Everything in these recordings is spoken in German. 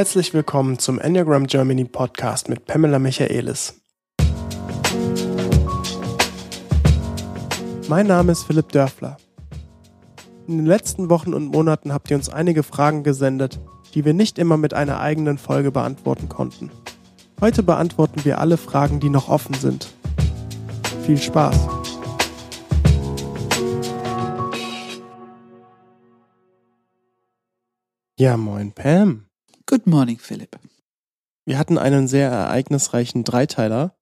Herzlich willkommen zum Enneagram Germany Podcast mit Pamela Michaelis. Mein Name ist Philipp Dörfler. In den letzten Wochen und Monaten habt ihr uns einige Fragen gesendet, die wir nicht immer mit einer eigenen Folge beantworten konnten. Heute beantworten wir alle Fragen, die noch offen sind. Viel Spaß! Ja, moin Pam. Good morning, Philipp. Wir hatten einen sehr ereignisreichen Dreiteiler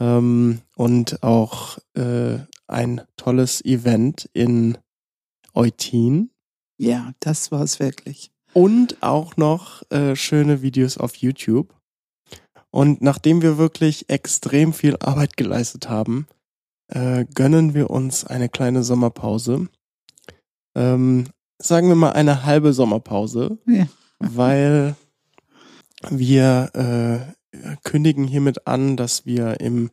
ähm, und auch äh, ein tolles Event in Eutin. Ja, das war es wirklich. Und auch noch äh, schöne Videos auf YouTube. Und nachdem wir wirklich extrem viel Arbeit geleistet haben, äh, gönnen wir uns eine kleine Sommerpause. Ähm, sagen wir mal eine halbe Sommerpause. Ja weil wir äh, kündigen hiermit an, dass wir im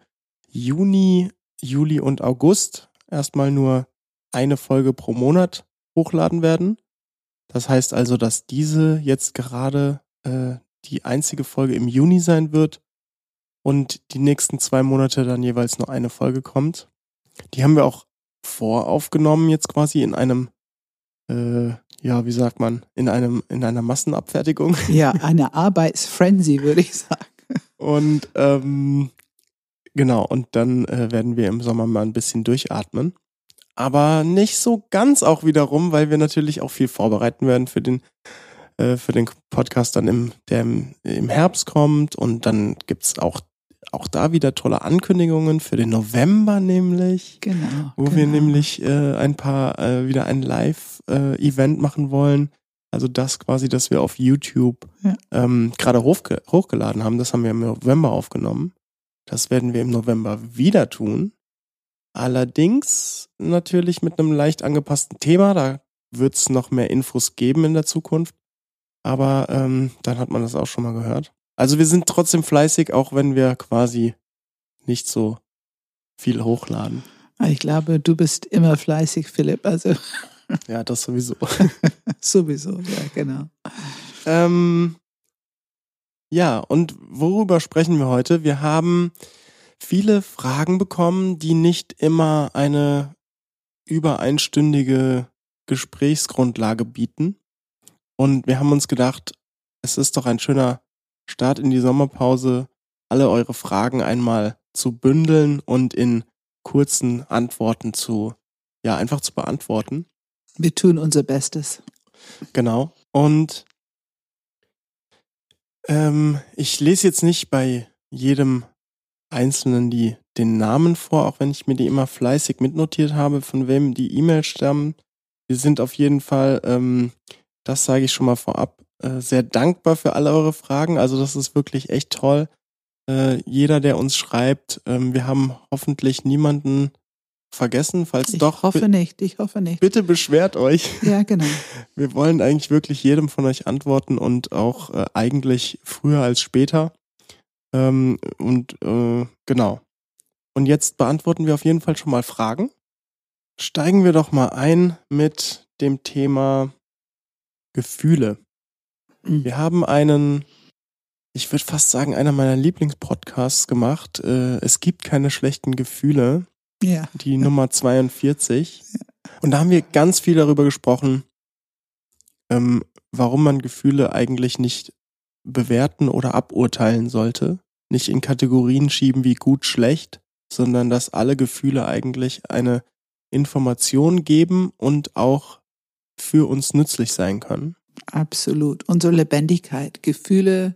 Juni, Juli und August erstmal nur eine Folge pro Monat hochladen werden. Das heißt also, dass diese jetzt gerade äh, die einzige Folge im Juni sein wird und die nächsten zwei Monate dann jeweils nur eine Folge kommt. Die haben wir auch voraufgenommen jetzt quasi in einem äh, ja, wie sagt man, in einem, in einer Massenabfertigung. Ja, eine Arbeitsfrenzy, würde ich sagen. Und ähm, genau, und dann äh, werden wir im Sommer mal ein bisschen durchatmen. Aber nicht so ganz auch wiederum, weil wir natürlich auch viel vorbereiten werden für den, äh, für den Podcast dann im, der im, im Herbst kommt. Und dann gibt's auch auch da wieder tolle Ankündigungen für den November nämlich. Genau. Wo genau. wir nämlich äh, ein paar äh, wieder ein Live-Event äh, machen wollen. Also das quasi, dass wir auf YouTube ja. ähm, gerade hochge hochgeladen haben. Das haben wir im November aufgenommen. Das werden wir im November wieder tun. Allerdings natürlich mit einem leicht angepassten Thema. Da wird es noch mehr Infos geben in der Zukunft. Aber ähm, dann hat man das auch schon mal gehört. Also wir sind trotzdem fleißig, auch wenn wir quasi nicht so viel hochladen. Ah, ich glaube, du bist immer fleißig, Philipp. Also ja, das sowieso. sowieso, ja, genau. Ähm, ja, und worüber sprechen wir heute? Wir haben viele Fragen bekommen, die nicht immer eine übereinstündige Gesprächsgrundlage bieten. Und wir haben uns gedacht, es ist doch ein schöner Start in die Sommerpause, alle eure Fragen einmal zu bündeln und in kurzen Antworten zu, ja, einfach zu beantworten. Wir tun unser Bestes. Genau. Und ähm, ich lese jetzt nicht bei jedem Einzelnen die, den Namen vor, auch wenn ich mir die immer fleißig mitnotiert habe, von wem die E-Mail stammen. Wir sind auf jeden Fall, ähm, das sage ich schon mal vorab, äh, sehr dankbar für alle eure Fragen. Also das ist wirklich echt toll. Äh, jeder, der uns schreibt, ähm, wir haben hoffentlich niemanden vergessen. Falls ich doch. Ich hoffe nicht, ich hoffe nicht. Bitte beschwert euch. Ja, genau. Wir wollen eigentlich wirklich jedem von euch antworten und auch äh, eigentlich früher als später. Ähm, und äh, genau. Und jetzt beantworten wir auf jeden Fall schon mal Fragen. Steigen wir doch mal ein mit dem Thema Gefühle. Wir haben einen, ich würde fast sagen, einer meiner Lieblingspodcasts gemacht. Äh, es gibt keine schlechten Gefühle. Ja. Die Nummer 42. Ja. Und da haben wir ganz viel darüber gesprochen, ähm, warum man Gefühle eigentlich nicht bewerten oder aburteilen sollte. Nicht in Kategorien schieben wie gut, schlecht, sondern dass alle Gefühle eigentlich eine Information geben und auch für uns nützlich sein können. Absolut. Unsere Lebendigkeit. Gefühle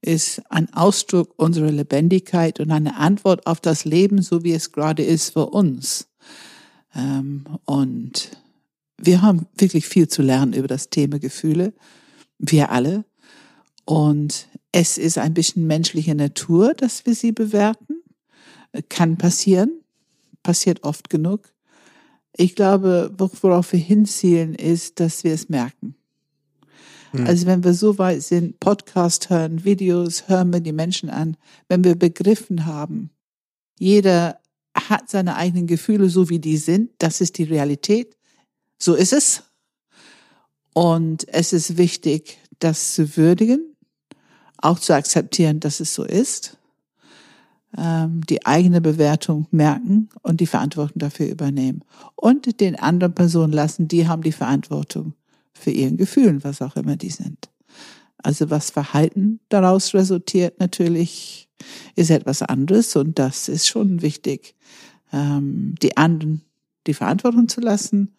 ist ein Ausdruck unserer Lebendigkeit und eine Antwort auf das Leben, so wie es gerade ist für uns. Ähm, und wir haben wirklich viel zu lernen über das Thema Gefühle. Wir alle. Und es ist ein bisschen menschliche Natur, dass wir sie bewerten. Kann passieren. Passiert oft genug. Ich glaube, worauf wir hinzielen, ist, dass wir es merken. Mhm. Also wenn wir so weit sind, Podcast hören, Videos, hören wir die Menschen an, wenn wir begriffen haben, jeder hat seine eigenen Gefühle so wie die sind, das ist die Realität, so ist es. Und es ist wichtig, das zu würdigen, auch zu akzeptieren, dass es so ist, ähm, die eigene Bewertung merken und die Verantwortung dafür übernehmen und den anderen Personen lassen, die haben die Verantwortung für ihren Gefühlen, was auch immer die sind. Also was Verhalten daraus resultiert, natürlich ist etwas anderes und das ist schon wichtig, ähm, die anderen die Verantwortung zu lassen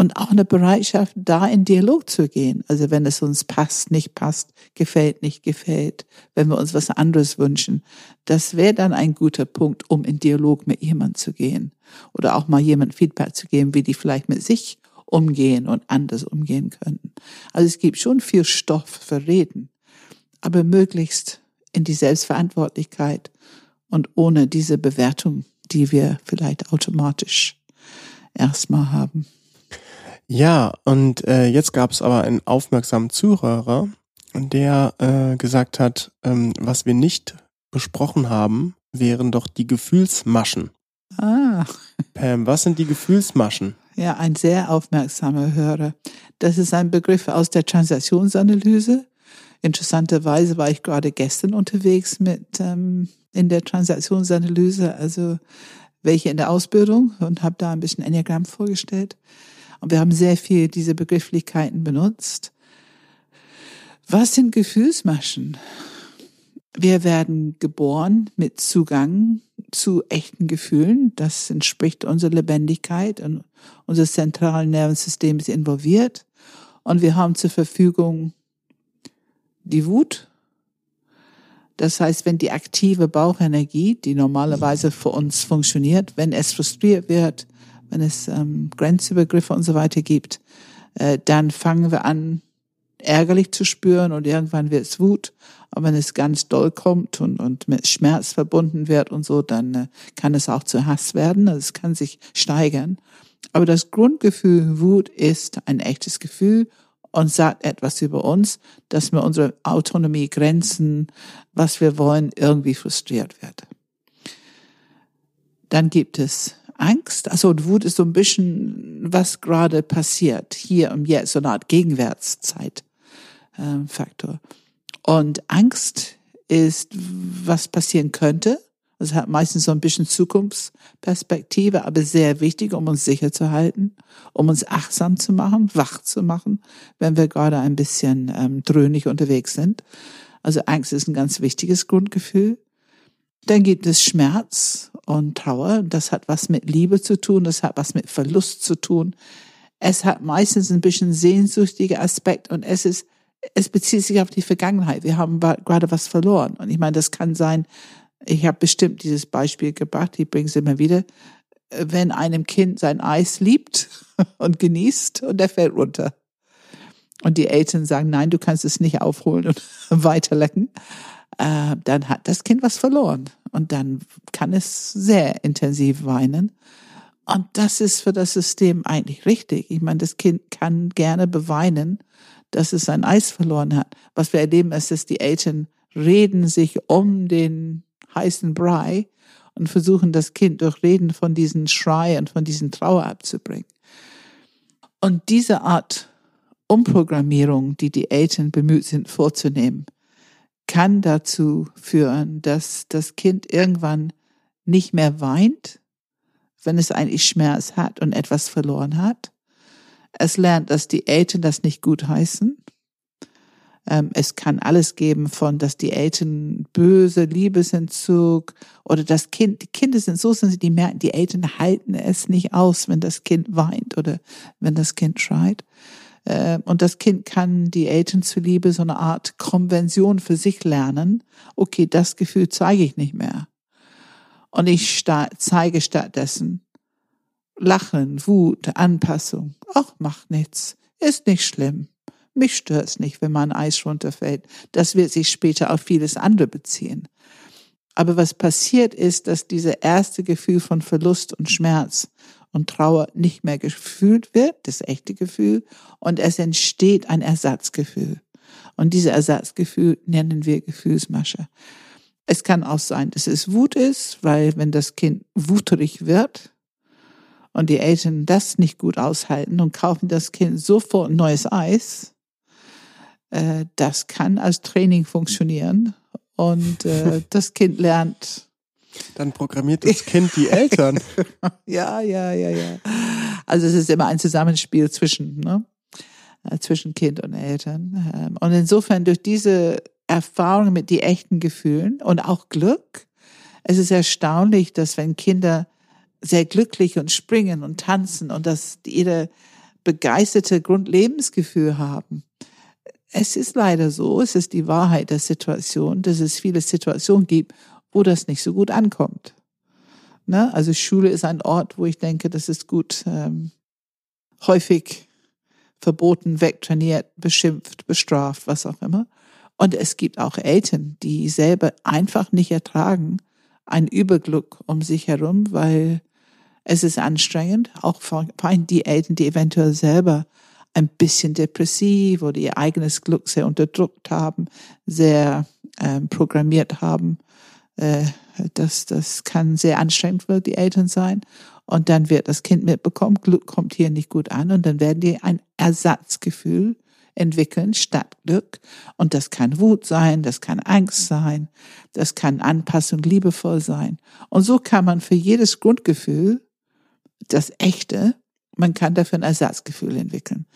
und auch eine Bereitschaft, da in Dialog zu gehen. Also wenn es uns passt, nicht passt, gefällt, nicht gefällt, wenn wir uns was anderes wünschen, das wäre dann ein guter Punkt, um in Dialog mit jemand zu gehen oder auch mal jemand Feedback zu geben, wie die vielleicht mit sich umgehen und anders umgehen könnten. Also es gibt schon viel Stoff für Reden, aber möglichst in die Selbstverantwortlichkeit und ohne diese Bewertung, die wir vielleicht automatisch erstmal haben. Ja, und äh, jetzt gab es aber einen aufmerksamen Zuhörer, der äh, gesagt hat, ähm, was wir nicht besprochen haben, wären doch die Gefühlsmaschen. Ah. Pam, was sind die Gefühlsmaschen? Ja, ein sehr aufmerksamer Hörer. Das ist ein Begriff aus der Transaktionsanalyse. Interessanterweise war ich gerade gestern unterwegs mit ähm, in der Transaktionsanalyse, also welche in der Ausbildung und habe da ein bisschen Enneagramm vorgestellt. Und wir haben sehr viel diese Begrifflichkeiten benutzt. Was sind Gefühlsmaschen? Wir werden geboren mit Zugang zu echten Gefühlen. Das entspricht unserer Lebendigkeit und unser zentralen Nervensystem ist involviert. Und wir haben zur Verfügung die Wut. Das heißt, wenn die aktive Bauchenergie, die normalerweise für uns funktioniert, wenn es frustriert wird, wenn es ähm, Grenzübergriffe und so weiter gibt, äh, dann fangen wir an, ärgerlich zu spüren und irgendwann wird es Wut. Aber wenn es ganz doll kommt und, und mit Schmerz verbunden wird und so, dann äh, kann es auch zu Hass werden. Also es kann sich steigern. Aber das Grundgefühl Wut ist ein echtes Gefühl und sagt etwas über uns, dass wir unsere Autonomie, Grenzen, was wir wollen, irgendwie frustriert wird. Dann gibt es Angst, also Wut ist so ein bisschen, was gerade passiert, hier und jetzt, so eine Art Gegenwärtszeitfaktor. Ähm, und Angst ist, was passieren könnte. Das hat meistens so ein bisschen Zukunftsperspektive, aber sehr wichtig, um uns sicher zu halten, um uns achtsam zu machen, wach zu machen, wenn wir gerade ein bisschen ähm, dröhnig unterwegs sind. Also Angst ist ein ganz wichtiges Grundgefühl. Dann gibt es Schmerz und Trauer. Das hat was mit Liebe zu tun, das hat was mit Verlust zu tun. Es hat meistens ein bisschen sehnsüchtiger Aspekt und es ist, es bezieht sich auf die Vergangenheit. Wir haben gerade was verloren. Und ich meine, das kann sein, ich habe bestimmt dieses Beispiel gebracht, ich bringe es immer wieder, wenn einem Kind sein Eis liebt und genießt und der fällt runter. Und die Eltern sagen, nein, du kannst es nicht aufholen und weiterlecken äh, dann hat das Kind was verloren und dann kann es sehr intensiv weinen. Und das ist für das System eigentlich richtig. Ich meine, das Kind kann gerne beweinen, dass es sein Eis verloren hat. Was wir erleben, ist, dass die Eltern reden sich um den heißen Brei und versuchen, das Kind durch Reden von diesen Schrei und von diesen Trauer abzubringen. Und diese Art Umprogrammierung, die die Eltern bemüht sind vorzunehmen, kann dazu führen, dass das Kind irgendwann nicht mehr weint, wenn es eigentlich Schmerz hat und etwas verloren hat. Es lernt, dass die Eltern das nicht gut heißen. Ähm, es kann alles geben von, dass die Eltern böse Liebesentzug oder das Kind, die Kinder sind so sind die merken, die Eltern halten es nicht aus, wenn das Kind weint oder wenn das Kind schreit. Äh, und das Kind kann die Eltern zuliebe so eine Art Konvention für sich lernen. Okay, das Gefühl zeige ich nicht mehr. Und ich zeige stattdessen Lachen, Wut, Anpassung. Ach, macht nichts. Ist nicht schlimm. Mich stört's nicht, wenn mein Eis runterfällt. Das wird sich später auf vieles andere beziehen. Aber was passiert ist, dass diese erste Gefühl von Verlust und Schmerz und Trauer nicht mehr gefühlt wird, das echte Gefühl, und es entsteht ein Ersatzgefühl. Und diese Ersatzgefühl nennen wir Gefühlsmasche. Es kann auch sein, dass es Wut ist, weil wenn das Kind wuterig wird und die Eltern das nicht gut aushalten und kaufen das Kind sofort ein neues Eis, Äh, das kann als Training funktionieren und äh, das Kind lernt. Dann programmiert das Kind die Eltern. ja, ja, ja, ja. Also es ist immer ein Zusammenspiel zwischen, ne? Äh, zwischen Kind und Eltern. Ähm, und insofern durch diese Erfahrung mit die echten Gefühlen und auch Glück, es ist erstaunlich, dass wenn Kinder sehr glücklich und springen und tanzen und dass ihre begeisterte Grundlebensgefühl haben. Es ist leider so, es ist die Wahrheit der Situation, dass es viele Situationen gibt, wo das nicht so gut ankommt. Ne? Also Schule ist ein Ort, wo ich denke, das ist gut ähm, häufig verboten, wegtrainiert, beschimpft, bestraft, was auch immer. Und es gibt auch Eltern, die selber einfach nicht ertragen, ein Überglück um sich herum, weil es ist anstrengend, auch vor allem die Eltern, die eventuell selber ein bisschen depressiv oder ihr eigenes Glück sehr unterdrückt haben, sehr ähm, programmiert haben. Äh, das, das kann sehr anstrengend für die Eltern sein. Und dann wird das Kind mitbekommen, Glück kommt hier nicht gut an und dann werden die ein Ersatzgefühl entwickeln statt Glück. Und das kann Wut sein, das kann Angst sein, das kann Anpassung liebevoll sein. Und so kann man für jedes Grundgefühl, das echte, man kann dafür ein Ersatzgefühl entwickeln.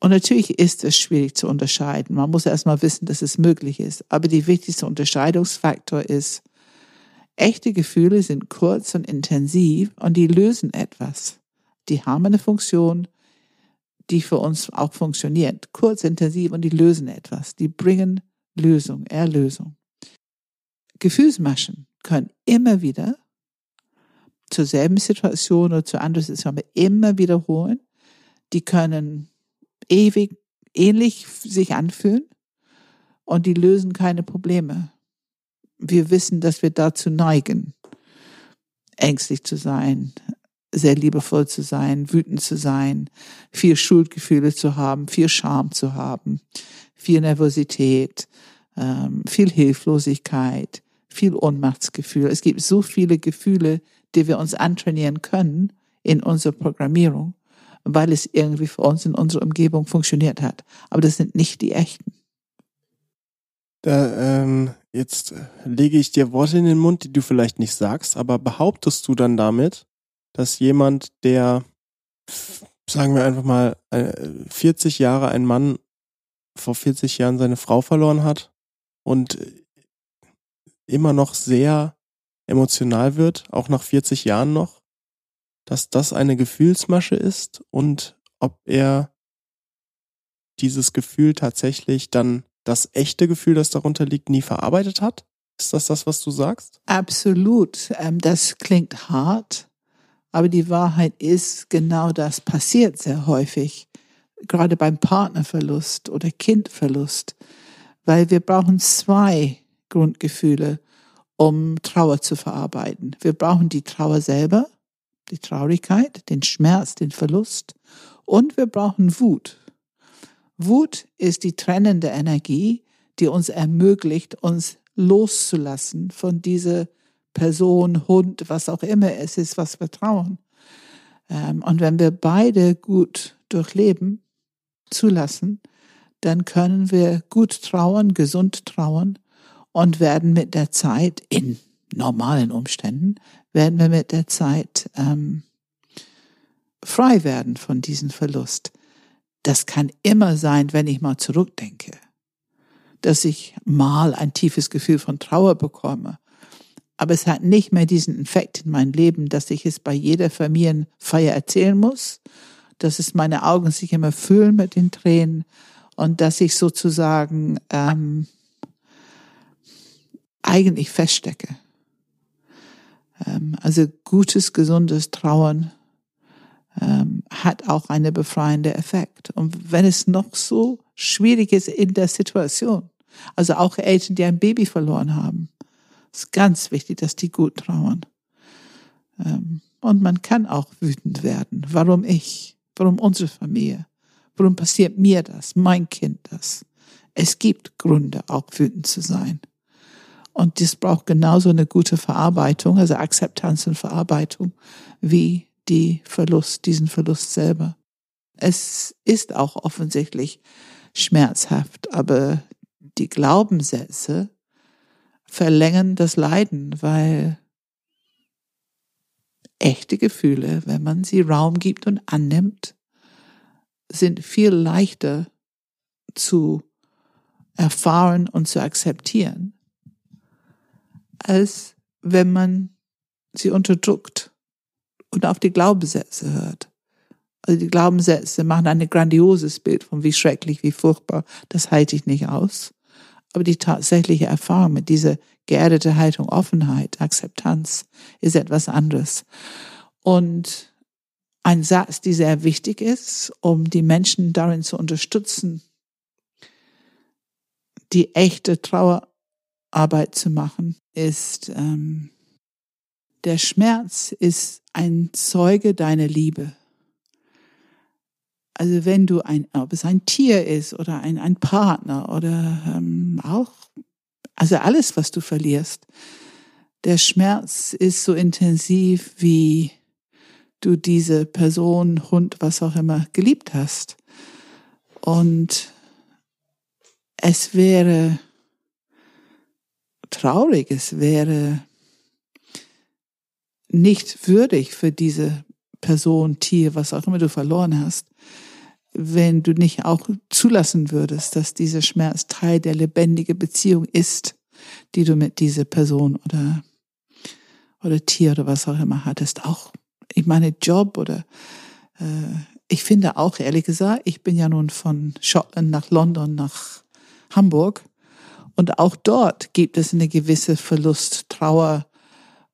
Und natürlich ist es schwierig zu unterscheiden. Man muss erstmal wissen, dass es möglich ist. Aber die wichtigste Unterscheidungsfaktor ist, echte Gefühle sind kurz und intensiv und die lösen etwas. Die haben eine Funktion, die für uns auch funktioniert. Kurz, intensiv und die lösen etwas. Die bringen Lösung, Erlösung. Gefühlsmaschen können immer wieder zur selben Situation oder zu anderen Situationen immer wiederholen. Die können ewig ähnlich sich anfühlen und die lösen keine Probleme. Wir wissen, dass wir dazu neigen, ängstlich zu sein, sehr liebevoll zu sein, wütend zu sein, viel Schuldgefühle zu haben, viel Scham zu haben, viel Nervosität, ähm, viel Hilflosigkeit, viel Ohnmachtsgefühl. Es gibt so viele Gefühle, die wir uns antrainieren können in unserer Programmierung, weil es irgendwie für uns in unserer Umgebung funktioniert hat. Aber das sind nicht die echten. Da, ähm, jetzt lege ich dir Worte in den Mund, die du vielleicht nicht sagst, aber behauptest du dann damit, dass jemand, der, sagen wir einfach mal, 40 äh, Jahre ein Mann vor 40 Jahren seine Frau verloren hat und immer noch sehr emotional wird, auch nach 40 Jahren noch, dass das eine Gefühlsmasche ist und ob er dieses Gefühl tatsächlich dann das echte Gefühl, das darunter liegt, nie verarbeitet hat? Ist das das, was du sagst? Absolut. Ähm, das klingt hart, aber die Wahrheit ist, genau das passiert sehr häufig, gerade beim Partnerverlust oder Kindverlust, weil wir brauchen zwei Grundgefühle, um Trauer zu verarbeiten. Wir brauchen die Trauer selber, die Traurigkeit, den Schmerz, den Verlust und wir brauchen Wut. Wut ist die trennende Energie, die uns ermöglicht, uns loszulassen von dieser Person, Hund, was auch immer es ist, was wir trauen. Ähm, und wenn wir beide gut durchleben, zulassen, dann können wir gut trauern, gesund trauern und werden mit der Zeit, in normalen Umständen, werden wir mit der Zeit ähm, frei werden von diesem Verlust. Das kann immer sein, wenn ich mal zurückdenke, dass ich mal ein tiefes Gefühl von Trauer bekomme aber es hat nicht mehr diesen Effekt in meinem Leben, dass ich es bei jeder Familienfeier erzählen muss, dass es meine Augen sich immer füllen mit den Tränen und dass ich sozusagen ähm, eigentlich feststecke. Ähm, also gutes, gesundes Trauern ähm, hat auch eine befreiende Effekt. Und wenn es noch so schwierig ist in der Situation, also auch Eltern, die ein Baby verloren haben, ist ganz wichtig, dass die gut trauern. Ähm, und man kann auch wütend werden. Warum ich? Warum unsere Familie? Warum passiert mir das? Mein Kind das? Es gibt Gründe, auch wütend zu sein. Und das braucht genauso eine gute Verarbeitung, also Akzeptanz und Verarbeitung, wie die Verlust, diesen Verlust selber. Es ist auch offensichtlich schmerzhaft, aber die Glaubenssätze verlängern das Leiden, weil echte Gefühle, wenn man sie Raum gibt und annimmt, sind viel leichter zu erfahren und zu akzeptieren, als wenn man sie unterdrückt und auf die Glaubenssätze hört. Also die Glaubenssätze machen ein grandioses Bild von wie schrecklich, wie furchtbar. Das halte ich nicht aus. Aber die tatsächliche Erfahrung mit dieser geerdete Haltung, Offenheit, Akzeptanz ist etwas anderes. Und ein Satz, der sehr wichtig ist, um die Menschen darin zu unterstützen, die echte Trauerarbeit zu machen, ist, ähm, der Schmerz ist ein Zeuge deiner Liebe. Also wenn du ein, ob es ein Tier ist oder ein, ein Partner oder ähm, auch, also alles, was du verlierst, der Schmerz ist so intensiv, wie du diese Person, Hund, was auch immer geliebt hast. Und es wäre traurig, es wäre nicht würdig für diese Person, Tier, was auch immer du verloren hast, wenn du nicht auch zulassen würdest, dass dieser Schmerz Teil der lebendigen Beziehung ist, die du mit dieser Person oder, oder Tier oder was auch immer hattest. Auch, ich meine, Job oder, äh, ich finde auch, ehrlich gesagt, ich bin ja nun von Schottland nach London nach Hamburg und auch dort gibt es eine gewisse Verlust, Trauer,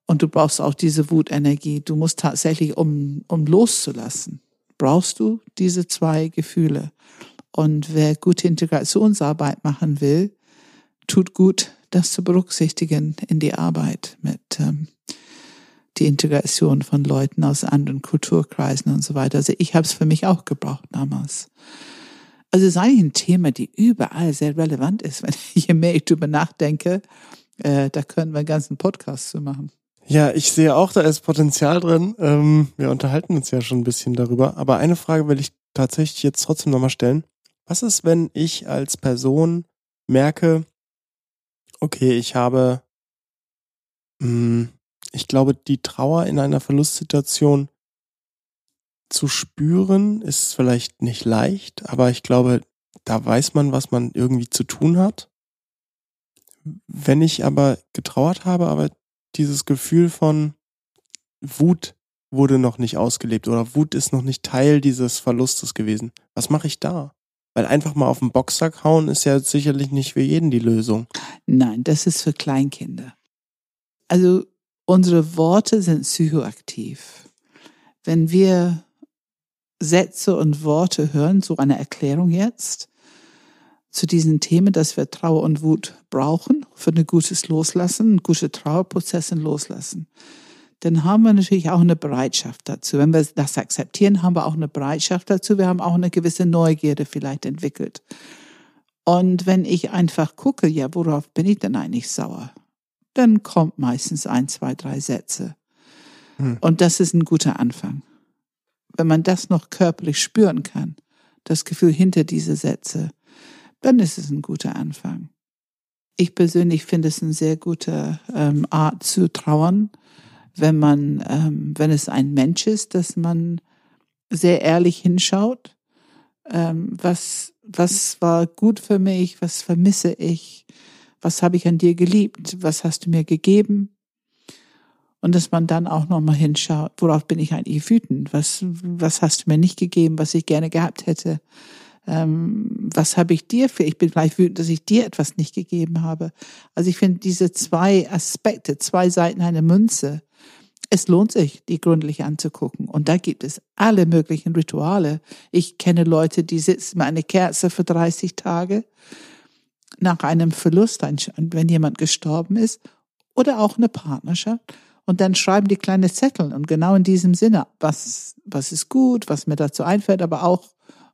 und du brauchst auch diese Wutenergie. Du musst tatsächlich, um, um loszulassen, brauchst du diese zwei Gefühle. Und wer gute Integrationsarbeit machen will, tut gut, das zu berücksichtigen in die Arbeit mit ähm, die Integration von Leuten aus anderen Kulturkreisen und so weiter. Also ich habe es für mich auch gebraucht damals. Also es ist eigentlich ein Thema, die überall sehr relevant ist. Wenn, je mehr ich darüber nachdenke, äh, da können wir einen ganzen Podcast zu machen. Ja, ich sehe auch, da ist Potenzial drin. Ähm, wir unterhalten uns ja schon ein bisschen darüber. Aber eine Frage will ich tatsächlich jetzt trotzdem nochmal stellen. Was ist, wenn ich als Person merke, okay, ich habe, mh, hm, ich glaube, die Trauer in einer Verlustsituation zu spüren, ist vielleicht nicht leicht, aber ich glaube, da weiß man, was man irgendwie zu tun hat. Wenn ich aber getrauert habe, aber dieses Gefühl von Wut wurde noch nicht ausgelebt oder Wut ist noch nicht Teil dieses Verlustes gewesen. Was mache ich da? Weil einfach mal auf den Boxsack hauen ist ja sicherlich nicht für jeden die Lösung. Nein, das ist für Kleinkinder. Also unsere Worte sind psychoaktiv. Wenn wir Sätze und Worte hören, so eine Erklärung jetzt, zu diesen Themen, dass wir Trauer und Wut brauchen für ein gutes Loslassen, gute Trauerprozesse loslassen. Dann haben wir natürlich auch eine Bereitschaft dazu. Wenn wir das akzeptieren, haben wir auch eine Bereitschaft dazu. Wir haben auch eine gewisse Neugierde vielleicht entwickelt. Und wenn ich einfach gucke, ja, worauf bin ich denn eigentlich sauer? Dann kommt meistens ein, zwei, drei Sätze. Hm. Und das ist ein guter Anfang. Wenn man das noch körperlich spüren kann, das Gefühl hinter diese Sätze, dann ist es ein guter Anfang. Ich persönlich finde es eine sehr gute ähm, Art zu trauern, wenn man, ähm, wenn es ein Mensch ist, dass man sehr ehrlich hinschaut, ähm, was, was war gut für mich, was vermisse ich, was habe ich an dir geliebt, was hast du mir gegeben, und dass man dann auch nochmal hinschaut, worauf bin ich eigentlich wütend? Was, was hast du mir nicht gegeben, was ich gerne gehabt hätte? ähm, was habe ich dir für, ich bin vielleicht wütend, dass ich dir etwas nicht gegeben habe. Also ich finde diese zwei Aspekte, zwei Seiten einer Münze, es lohnt sich, die gründlich anzugucken. Und da gibt es alle möglichen Rituale. Ich kenne Leute, die sitzen mit einer Kerze für 30 Tage nach einem Verlust, wenn jemand gestorben ist, oder auch eine Partnerschaft. Und dann schreiben die kleine Zettel und genau in diesem Sinne, was, was ist gut, was mir dazu einfällt, aber auch,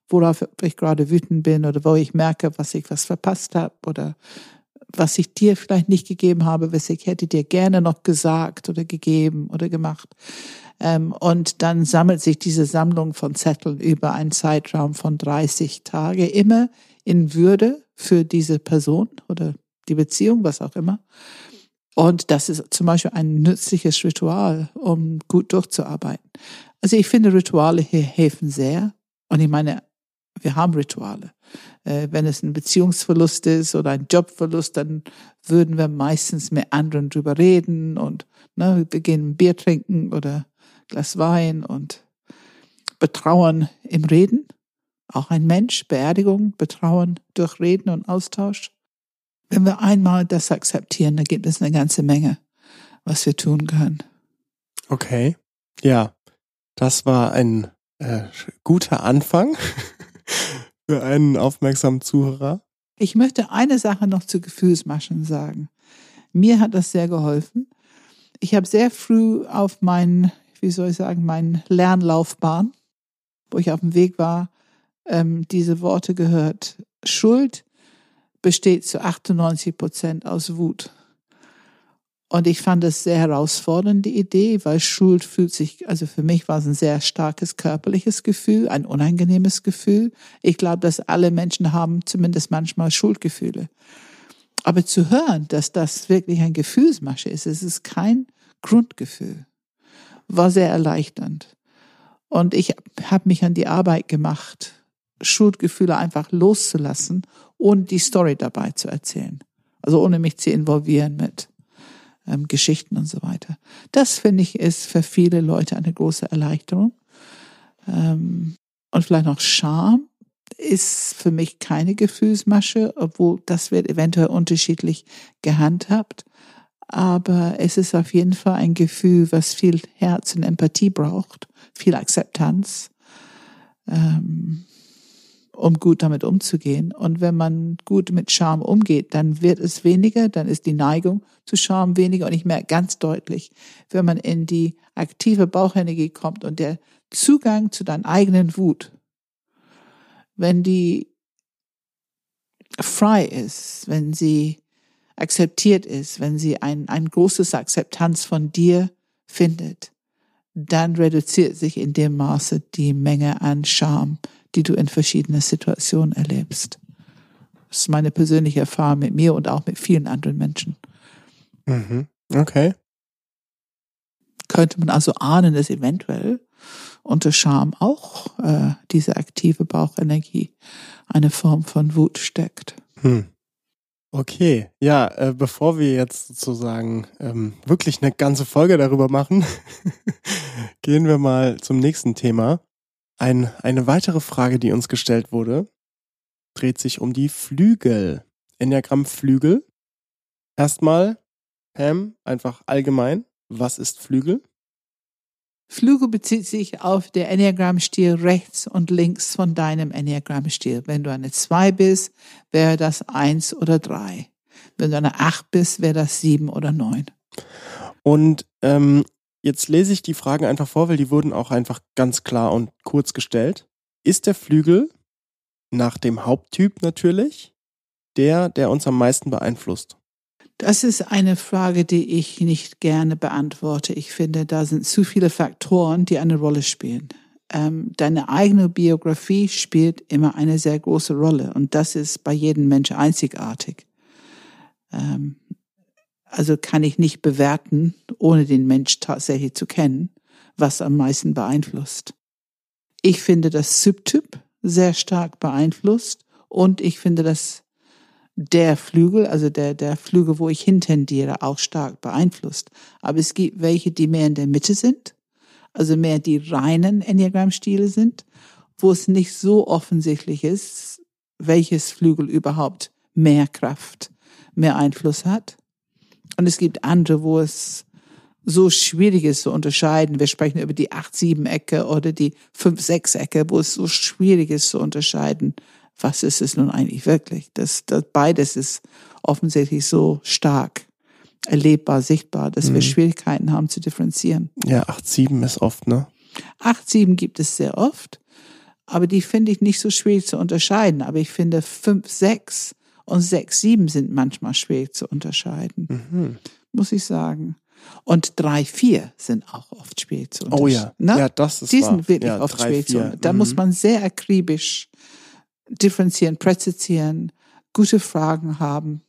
worauf ich gerade wütend bin oder wo ich merke, was ich was verpasst habe oder was ich dir vielleicht nicht gegeben habe, was ich hätte dir gerne noch gesagt oder gegeben oder gemacht. Ähm, und dann sammelt sich diese Sammlung von Zetteln über einen Zeitraum von 30 Tage immer in Würde für diese Person oder die Beziehung, was auch immer. Und das ist zum Beispiel ein nützliches Ritual, um gut durchzuarbeiten. Also ich finde, Rituale hier helfen sehr. Und ich meine, wir haben Rituale. Äh, wenn es ein Beziehungsverlust ist oder ein Jobverlust, dann würden wir meistens mit anderen drüber reden und ne, wir gehen Bier trinken oder Glas Wein und betrauern im Reden. Auch ein Mensch, Beerdigung, Betrauern durch Reden und Austausch. Wenn wir einmal das akzeptieren, dann gibt es eine ganze Menge, was wir tun können. Okay. Ja, das war ein äh, guter Anfang für einen aufmerksamen Zuhörer. Ich möchte eine Sache noch zu Gefühlsmaschen sagen. Mir hat das sehr geholfen. Ich habe sehr früh auf meinen, wie soll ich sagen, meinen Lernlaufbahn, wo ich auf dem Weg war, ähm, diese Worte gehört. Schuld besteht zu 98 Prozent aus Wut. Und ich fand es sehr herausfordernd, die Idee, weil Schuld fühlt sich, also für mich war es ein sehr starkes körperliches Gefühl, ein unangenehmes Gefühl. Ich glaube, dass alle Menschen haben zumindest manchmal Schuldgefühle. Aber zu hören, dass das wirklich ein Gefühlsmasche ist, es ist kein Grundgefühl, war sehr erleichternd. Und ich habe mich an die Arbeit gemacht, Schuldgefühle einfach loszulassen und die Story dabei zu erzählen. Also ohne mich zu involvieren mit ähm, Geschichten und so weiter. Das finde ich ist für viele Leute eine große Erleichterung. Ähm, und vielleicht noch Scham ist für mich keine Gefühlsmasche, obwohl das wird eventuell unterschiedlich gehandhabt. Aber es ist auf jeden Fall ein Gefühl, was viel Herz und Empathie braucht, viel Akzeptanz. Ähm, um gut damit umzugehen. Und wenn man gut mit Scham umgeht, dann wird es weniger, dann ist die Neigung zu Scham weniger. Und ich merke ganz deutlich, wenn man in die aktive Bauchenergie kommt und der Zugang zu deiner eigenen Wut, wenn die frei ist, wenn sie akzeptiert ist, wenn sie ein, ein großes Akzeptanz von dir findet, dann reduziert sich in dem Maße die Menge an Scham, die du in verschiedenen Situationen erlebst. Das ist meine persönliche Erfahrung mit mir und auch mit vielen anderen Menschen. Mhm. Okay. Könnte man also ahnen, dass eventuell unter Scham auch äh, diese aktive Bauchenergie eine Form von Wut steckt. Hm. Okay, ja, äh, bevor wir jetzt sozusagen ähm, wirklich eine ganze Folge darüber machen, gehen wir mal zum nächsten Thema. Ein, eine weitere Frage, die uns gestellt wurde, dreht sich um die Flügel. Enneagramm Flügel. Erstmal, Pam, einfach allgemein. Was ist Flügel? Flügel bezieht sich auf der Enneagrammstil rechts und links von deinem Enneagrammstil. Wenn du eine 2 bist, wäre das 1 oder 3. Wenn du eine 8 bist, wäre das 7 oder 9. Und ähm, Jetzt lese ich die Fragen einfach vor, weil die wurden auch einfach ganz klar und kurz gestellt. Ist der Flügel nach dem Haupttyp natürlich der, der uns am meisten beeinflusst? Das ist eine Frage, die ich nicht gerne beantworte. Ich finde, da sind zu viele Faktoren, die eine Rolle spielen. Ähm, deine eigene Biografie spielt immer eine sehr große Rolle und das ist bei jedem Mensch einzigartig. Ähm, also kann ich nicht bewerten, ohne den Mensch tatsächlich zu kennen, was am meisten beeinflusst. Ich finde das Subtyp sehr stark beeinflusst und ich finde dass der Flügel, also der, der Flügel, wo ich hintendiere, auch stark beeinflusst. Aber es gibt welche, die mehr in der Mitte sind, also mehr die reinen Enneagramm-Stile sind, wo es nicht so offensichtlich ist, welches Flügel überhaupt mehr Kraft, mehr Einfluss hat. Und es gibt andere, wo es so schwierig ist zu unterscheiden. Wir sprechen über die 8-7-Ecke oder die 5-6-Ecke, wo es so schwierig ist zu unterscheiden, was ist es nun eigentlich wirklich. Das, das beides ist offensichtlich so stark erlebbar, sichtbar, dass mhm. wir Schwierigkeiten haben zu differenzieren. Ja, 8-7 ist oft, ne? 8-7 gibt es sehr oft, aber die finde ich nicht so schwierig zu unterscheiden. Aber ich finde 5-6 und 6, 7 sind manchmal schwierig zu unterscheiden, mhm. muss ich sagen. Und 3, 4 sind auch oft schwierig zu unterscheiden. Oh ja, ne? ja das ist Die sind wirklich ja, oft schwierig zu unterscheiden. Da mhm. muss man sehr akribisch differenzieren, präzisieren, gute Fragen haben.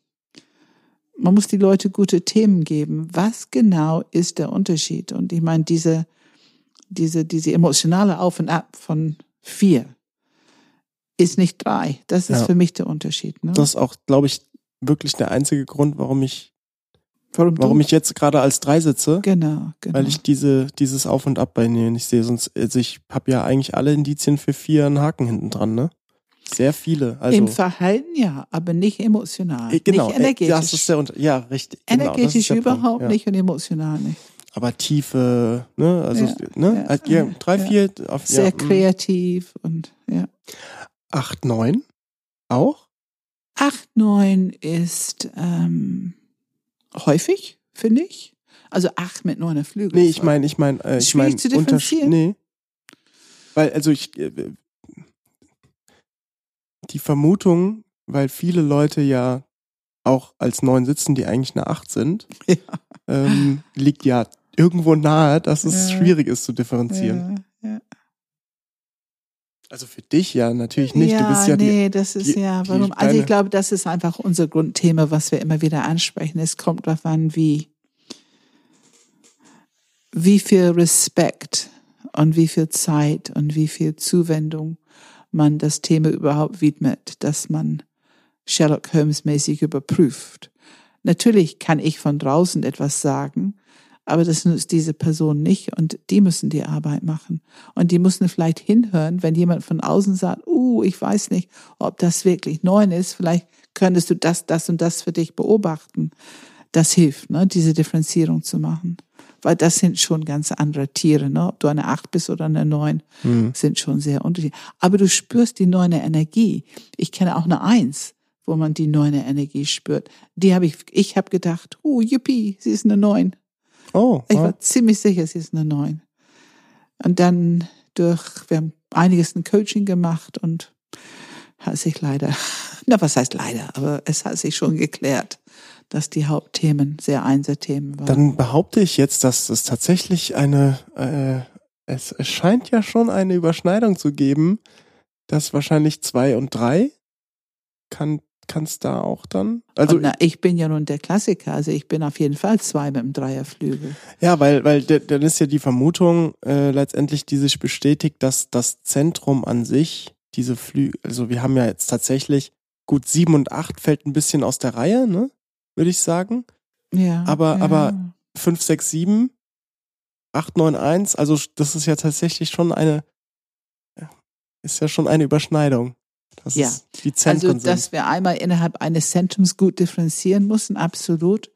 Man muss die Leute gute Themen geben. Was genau ist der Unterschied? Und ich meine, diese, diese, diese emotionale Auf und Ab von vier ist nicht drei. Das ist Ja. für mich der Unterschied. Ne? Das ist auch, glaube ich, wirklich der einzige Grund, warum ich, warum, warum ich jetzt gerade als drei sitze. Genau, genau. Weil ich diese, dieses Auf und Ab bei mir nicht sehe. Sonst, also ich habe ja eigentlich alle Indizien für vier einen Haken hinten dran, ne? Sehr viele. Also, Im Verhalten ja, aber nicht emotional. äh, genau, nicht äh, energetisch. das ist der Unter ja, richtig. genau, energetisch Punkt, überhaupt ja. nicht und emotional nicht. Aber Tiefe, ne? Also, Ja, ne? ja, Halt, drei, vier, auf, Sehr mm. kreativ und ja. Acht, neun auch? 8, 9 ist ähm, häufig, finde ich. Also 8 mit 9 Flügel. Nee, ich meine, ich meine, äh, ich meine, zu differenzieren. Nee. Weil, also ich, äh, die Vermutung, weil viele Leute ja auch als neun sitzen, die eigentlich eine acht sind, Ja. ähm, liegt ja irgendwo nahe, dass es Ja. schwierig ist zu differenzieren. Ja, ja. Also für dich ja natürlich nicht. Ja, du bist ja nee, das ist die- ja, die warum? Also ich glaube, das ist einfach unser Grundthema, was wir immer wieder ansprechen. Es kommt darauf an, wie, wie viel Respekt und wie viel Zeit und wie viel Zuwendung man das Thema überhaupt widmet, dass man Sherlock Holmes mäßig überprüft. Natürlich kann ich von draußen etwas sagen, aber das nutzt diese Person nicht und die müssen die Arbeit machen. Und die müssen vielleicht hinhören, wenn jemand von außen sagt, uh, ich weiß nicht, ob das wirklich neun ist, vielleicht könntest du das, das und das für dich beobachten. Das hilft, ne, diese Differenzierung zu machen. Weil das sind schon ganz andere Tiere, ne? Ob du eine acht bist oder eine neun, Hm. sind schon sehr unterschiedlich. Aber du spürst die neune Energie. Ich kenne auch eine Eins, wo man die neune Energie spürt. Die habe ich, ich habe gedacht, uh, yippie, sie ist eine Neun. Oh, Ich war ziemlich sicher, sie ist eine Neun. Und dann durch, wir haben einiges in Coaching gemacht und hat sich leider, na was heißt leider, aber es hat sich schon geklärt, dass die Hauptthemen sehr Einserthemen waren. dann behaupte ich jetzt, dass es tatsächlich eine, äh, es, es scheint ja schon eine Überschneidung zu geben, dass wahrscheinlich zwei und drei kann kann's da auch dann. Also na, ich bin ja nun der Klassiker, also ich bin auf jeden Fall zwei mit dem Dreierflügel. Ja, weil, weil dann ist ja die Vermutung äh, letztendlich, die sich bestätigt, dass das Zentrum an sich, diese Flügel, also wir haben ja jetzt tatsächlich, gut, sieben und acht fällt ein bisschen aus der Reihe, ne? Würde ich sagen. Ja. Aber- ja. aber- Fünf, sechs, sieben, acht, neun, eins, also das ist ja tatsächlich schon eine, ist ja schon eine Überschneidung. Das Ja. ist die Zentren Also, dass wir einmal innerhalb eines Zentrums gut differenzieren müssen, absolut.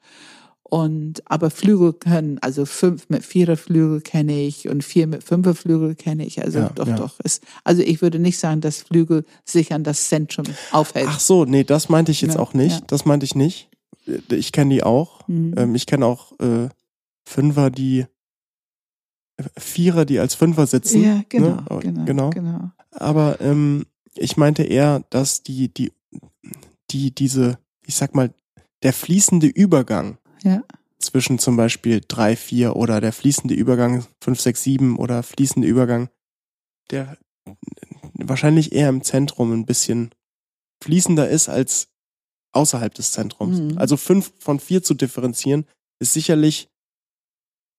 Und, aber Flügel können, also fünf mit vierer Flügel kenne ich und vier mit fünfer Flügel kenne ich. Also Ja, doch, ja. doch. Es, also ich würde nicht sagen, dass Flügel sich an das Zentrum aufhält. Ach so, nee, das meinte ich jetzt Ja, auch nicht. Das meinte ich nicht. Ich kenne die auch. Mhm. Ähm, ich kenne auch äh, Fünfer, die äh, Vierer, die als Fünfer sitzen. ja, genau, ne? Aber- genau, genau. genau. Aber ähm, ich meinte eher, dass die, die, die, diese, ich sag mal, der fließende Übergang Ja. zwischen zum Beispiel drei, vier oder der fließende Übergang fünf, sechs, sieben oder fließende Übergang, der wahrscheinlich eher im Zentrum ein bisschen fließender ist als außerhalb des Zentrums. Mhm. Also fünf von vier zu differenzieren, ist sicherlich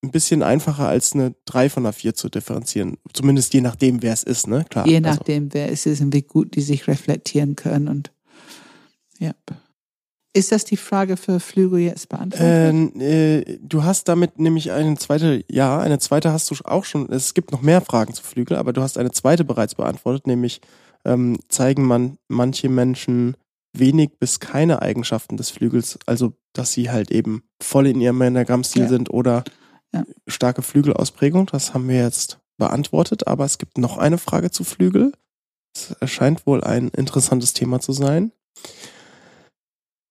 ein bisschen einfacher als eine drei von einer vier zu differenzieren. Zumindest je nachdem, wer es ist, ne? Klar. Je also- nachdem, wer es ist und wie gut die sich reflektieren können und, ja. Ist das die Frage für Flügel jetzt beantwortet? Ähm, äh, du hast damit nämlich eine zweite, ja, eine zweite hast du auch schon, es gibt noch mehr Fragen zu Flügel, aber du hast eine zweite bereits beantwortet, nämlich ähm, zeigen man manche Menschen wenig bis keine Eigenschaften des Flügels, also dass sie halt eben voll in ihrem Enneagrammstil Ja. sind oder Ja. starke Flügelausprägung, das haben wir jetzt beantwortet, aber es gibt noch eine Frage zu Flügel. Es erscheint wohl ein interessantes Thema zu sein.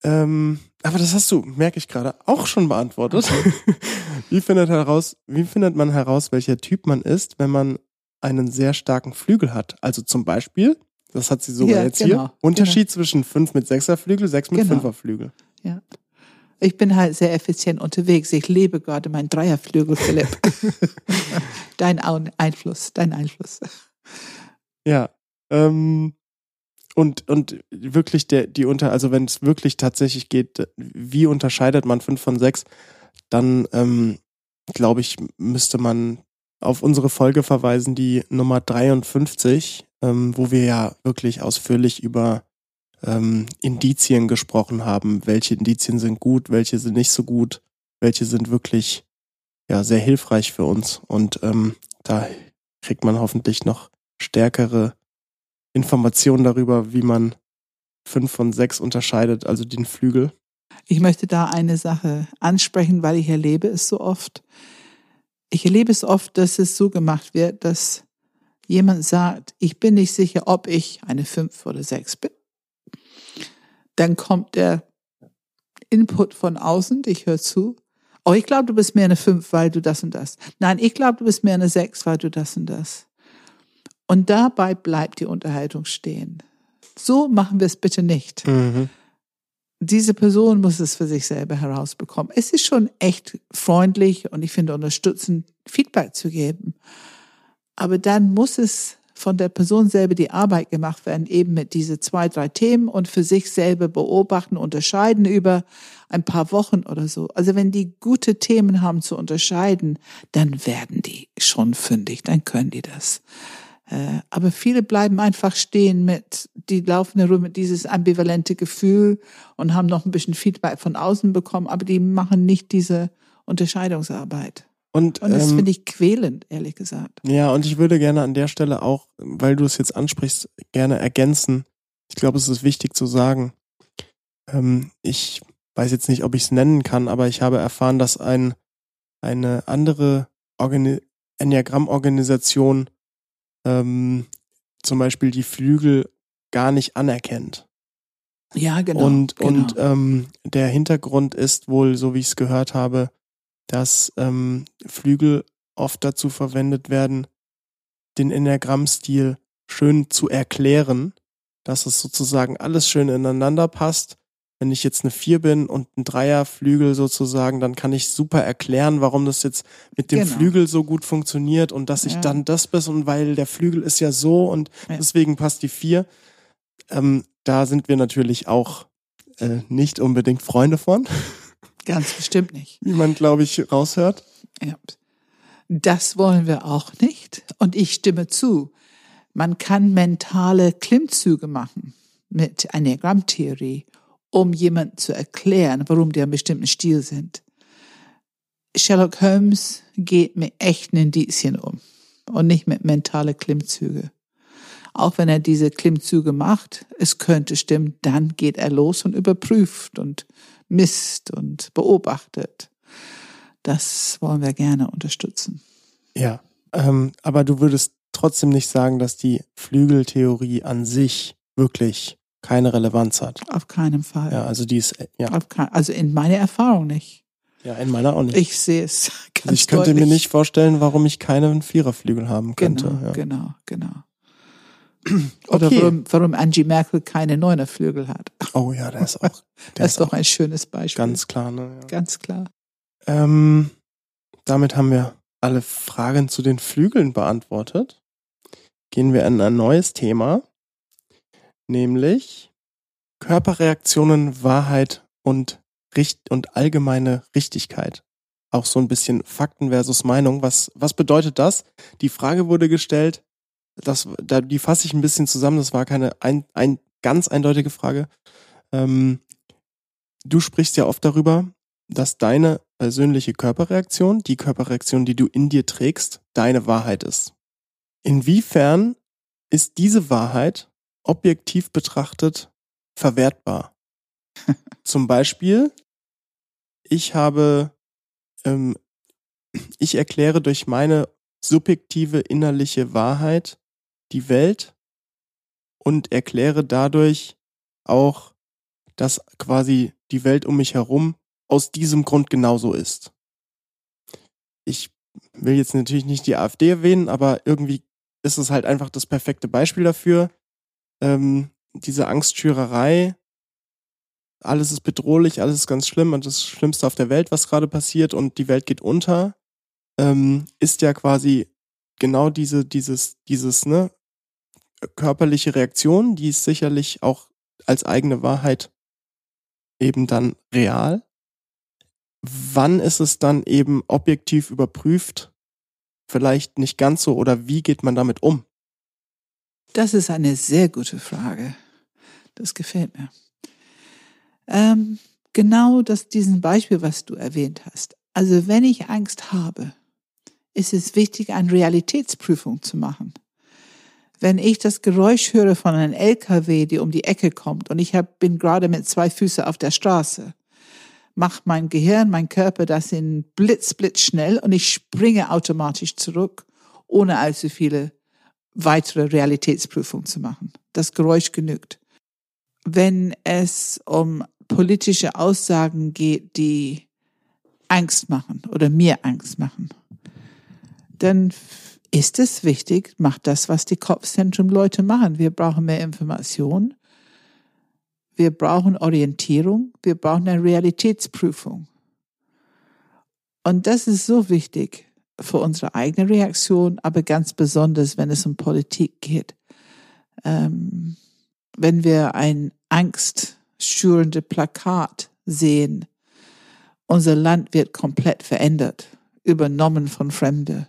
Ähm, aber das hast du, merke ich gerade, auch schon beantwortet. wie, findet heraus, wie findet man heraus, welcher Typ man ist, wenn man einen sehr starken Flügel hat? Also zum Beispiel, das hat sie sogar Ja, jetzt genau, hier, Unterschied zwischen 5 mit 6er Flügel, 6 mit Genau. 5er Flügel. Ich bin halt sehr effizient unterwegs. Ich lebe gerade mein Dreierflügel, Philipp. dein Einfluss, dein Einfluss. Ja. Ähm, und, und wirklich der, die unter, also wenn es wirklich tatsächlich geht, wie unterscheidet man fünf von sechs, dann ähm, glaube ich, müsste man auf unsere Folge verweisen, die Nummer 53, ähm, wo wir ja wirklich ausführlich über ähm, Indizien gesprochen haben. Welche Indizien sind gut, welche sind nicht so gut, welche sind wirklich ja sehr hilfreich für uns. Und ähm, da kriegt man hoffentlich noch stärkere Informationen darüber, wie man fünf von sechs unterscheidet, also den Flügel. Ich möchte da eine Sache ansprechen, weil ich erlebe es so oft. Ich erlebe es oft, dass es so gemacht wird, dass jemand sagt, ich bin nicht sicher, ob ich eine fünf oder sechs bin. Dann kommt der Input von außen, ich höre zu. Oh, ich glaube, du bist mehr eine fünf, weil du das und das. Nein, ich glaube, du bist mehr eine sechs, weil du das und das. Und dabei bleibt die Unterhaltung stehen. So machen wir es bitte nicht. Mhm. Diese Person muss es für sich selber herausbekommen. Es ist schon echt freundlich und ich finde unterstützend, Feedback zu geben. Aber dann muss es von der Person selber die Arbeit gemacht werden, eben mit diese zwei, drei Themen und für sich selber beobachten, unterscheiden über ein paar Wochen oder so. Also wenn die gute Themen haben zu unterscheiden, dann werden die schon fündig, dann können die das. Äh, aber viele bleiben einfach stehen mit, die laufen herum mit dieses ambivalente Gefühl und haben noch ein bisschen Feedback von außen bekommen, aber die machen nicht diese Unterscheidungsarbeit. Und, und das ähm, finde ich quälend, ehrlich gesagt. Ja, und ich würde gerne an der Stelle auch, weil du es jetzt ansprichst, gerne ergänzen. Ich glaube, es ist wichtig zu sagen. Ähm, ich weiß jetzt nicht, ob ich es nennen kann, aber ich habe erfahren, dass ein, eine andere Organi Enneagramm-Organisation ähm, zum Beispiel die Flügel gar nicht anerkennt. Ja, genau. Und, genau. und ähm, der Hintergrund ist wohl, so wie ich es gehört habe, dass ähm, Flügel oft dazu verwendet werden, den Enneagramm-Stil schön zu erklären, dass es sozusagen alles schön ineinander passt wenn ich jetzt eine Vier bin und ein Dreierflügel sozusagen, dann kann ich super erklären, warum das jetzt mit dem genau. Flügel so gut funktioniert und dass ich ja. dann das bin und weil der Flügel ist ja so und ja. deswegen passt die Vier. Ähm, da sind wir natürlich auch äh, nicht unbedingt Freunde von. Ganz bestimmt nicht. Wie man, glaube ich, raushört. Ja. Das wollen wir auch nicht. Und ich stimme zu. Man kann mentale Klimmzüge machen mit Enneagrammtheorie um jemand zu erklären, warum die einen bestimmten Stil sind. Sherlock Holmes geht mit echten Indizien um und nicht mit mentale Klimmzüge. Auch wenn er diese Klimmzüge macht, es könnte stimmen, dann geht er los und überprüft und misst und beobachtet. Das wollen wir gerne unterstützen. Ja, ähm, aber du würdest trotzdem nicht sagen, dass die Flügeltheorie an sich wirklich keine Relevanz hat. Auf keinen Fall. Ja, also die ist, ja. Kein, also in meiner Erfahrung nicht. Ja, in meiner auch nicht. Ich sehe es ganz also Ich könnte deutlich. mir nicht vorstellen, warum ich keinen Viererflügel haben könnte. Genau, ja. genau, genau. Oder okay. warum, warum Angie Merkel keine Neunerflügel hat. Oh ja, der ist auch. Der das ist doch ein schönes Beispiel. Ganz klar, ne? Ja. Ganz klar. Ähm, damit haben wir alle Fragen zu den Flügeln beantwortet. Gehen wir in ein neues Thema nämlich Körperreaktionen, Wahrheit und, Richt und allgemeine Richtigkeit. Auch so ein bisschen Fakten versus Meinung. Was, was bedeutet das? Die Frage wurde gestellt, das, da, die fasse ich ein bisschen zusammen, das war keine ein, ein, ganz eindeutige Frage. Ähm, du sprichst ja oft darüber, dass deine persönliche Körperreaktion, die Körperreaktion, die du in dir trägst, deine Wahrheit ist. Inwiefern ist diese Wahrheit objektiv betrachtet verwertbar. Zum Beispiel, ich habe, ähm, ich erkläre durch meine subjektive innerliche Wahrheit die Welt und erkläre dadurch auch, dass quasi die Welt um mich herum aus diesem Grund genauso ist. Ich will jetzt natürlich nicht die AfD erwähnen, aber irgendwie ist es halt einfach das perfekte Beispiel dafür ähm, diese Angstschürerei, alles ist bedrohlich, alles ist ganz schlimm und das Schlimmste auf der Welt, was gerade passiert und die Welt geht unter, ähm, ist ja quasi genau diese, dieses, dieses, ne, körperliche Reaktion, die ist sicherlich auch als eigene Wahrheit eben dann real. Wann ist es dann eben objektiv überprüft? Vielleicht nicht ganz so oder wie geht man damit um? Das ist eine sehr gute Frage. Das gefällt mir. Ähm, genau das, diesen Beispiel, was du erwähnt hast. Also wenn ich Angst habe, ist es wichtig, eine Realitätsprüfung zu machen. Wenn ich das Geräusch höre von einem LKW, die um die Ecke kommt und ich hab, bin gerade mit zwei Füßen auf der Straße, macht mein Gehirn, mein Körper das in blitz, blitz schnell und ich springe automatisch zurück, ohne allzu viele weitere Realitätsprüfungen zu machen. Das Geräusch genügt. Wenn es um politische Aussagen geht, die Angst machen oder mir Angst machen, dann ist es wichtig, macht das, was die Kopfzentrum-Leute machen. Wir brauchen mehr Information. Wir brauchen Orientierung. Wir brauchen eine Realitätsprüfung. Und das ist so wichtig für unsere eigene Reaktion, aber ganz besonders, wenn es um Politik geht. Ähm, wenn wir ein angstschürende Plakat sehen, unser Land wird komplett verändert, übernommen von Fremde,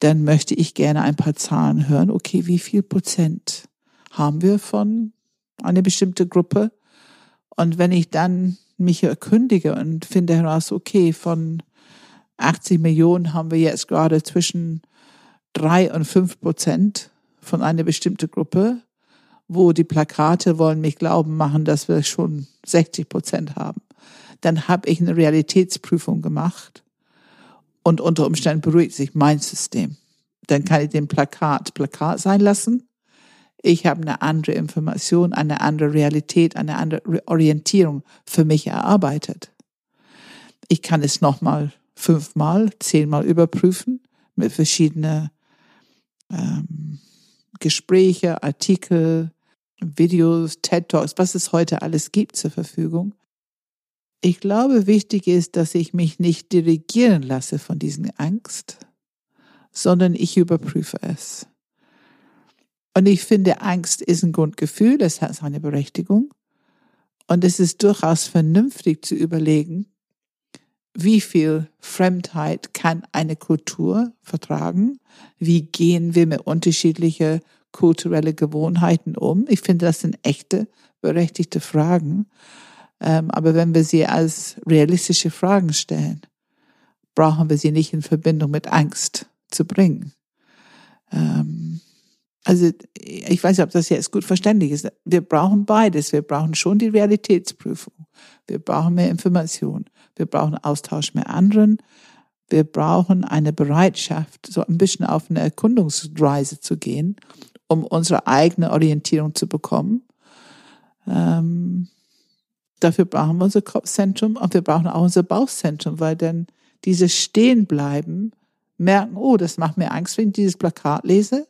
dann möchte ich gerne ein paar Zahlen hören. Okay, wie viel Prozent haben wir von einer bestimmten Gruppe? Und wenn ich dann mich erkündige und finde heraus, okay, von 80 Millionen haben wir jetzt gerade zwischen drei und fünf Prozent von einer bestimmten Gruppe, wo die Plakate wollen mich glauben machen, dass wir schon 60 Prozent haben. Dann habe ich eine Realitätsprüfung gemacht und unter Umständen beruhigt sich mein System. Dann kann ich den Plakat Plakat sein lassen. Ich habe eine andere Information, eine andere Realität, eine andere Orientierung für mich erarbeitet. Ich kann es nochmal fünfmal, zehnmal überprüfen mit verschiedenen ähm, Gespräche, Artikel, Videos, TED Talks, was es heute alles gibt zur Verfügung. Ich glaube, wichtig ist, dass ich mich nicht dirigieren lasse von diesen Angst, sondern ich überprüfe es. Und ich finde, Angst ist ein Grundgefühl, es hat seine Berechtigung. Und es ist durchaus vernünftig zu überlegen, wie viel Fremdheit kann eine Kultur vertragen? Wie gehen wir mit unterschiedlichen kulturellen Gewohnheiten um? Ich finde, das sind echte, berechtigte Fragen. Ähm, aber wenn wir sie als realistische Fragen stellen, brauchen wir sie nicht in Verbindung mit Angst zu bringen. Ähm, also ich weiß nicht, ob das jetzt gut verständlich ist. Wir brauchen beides. Wir brauchen schon die Realitätsprüfung. Wir brauchen mehr Information. Wir brauchen Austausch mit anderen. Wir brauchen eine Bereitschaft, so ein bisschen auf eine Erkundungsreise zu gehen, um unsere eigene Orientierung zu bekommen. Ähm, dafür brauchen wir unser Kopfzentrum und wir brauchen auch unser Bauchzentrum, weil dann diese stehen bleiben, merken, oh, das macht mir Angst, wenn ich dieses Plakat lese.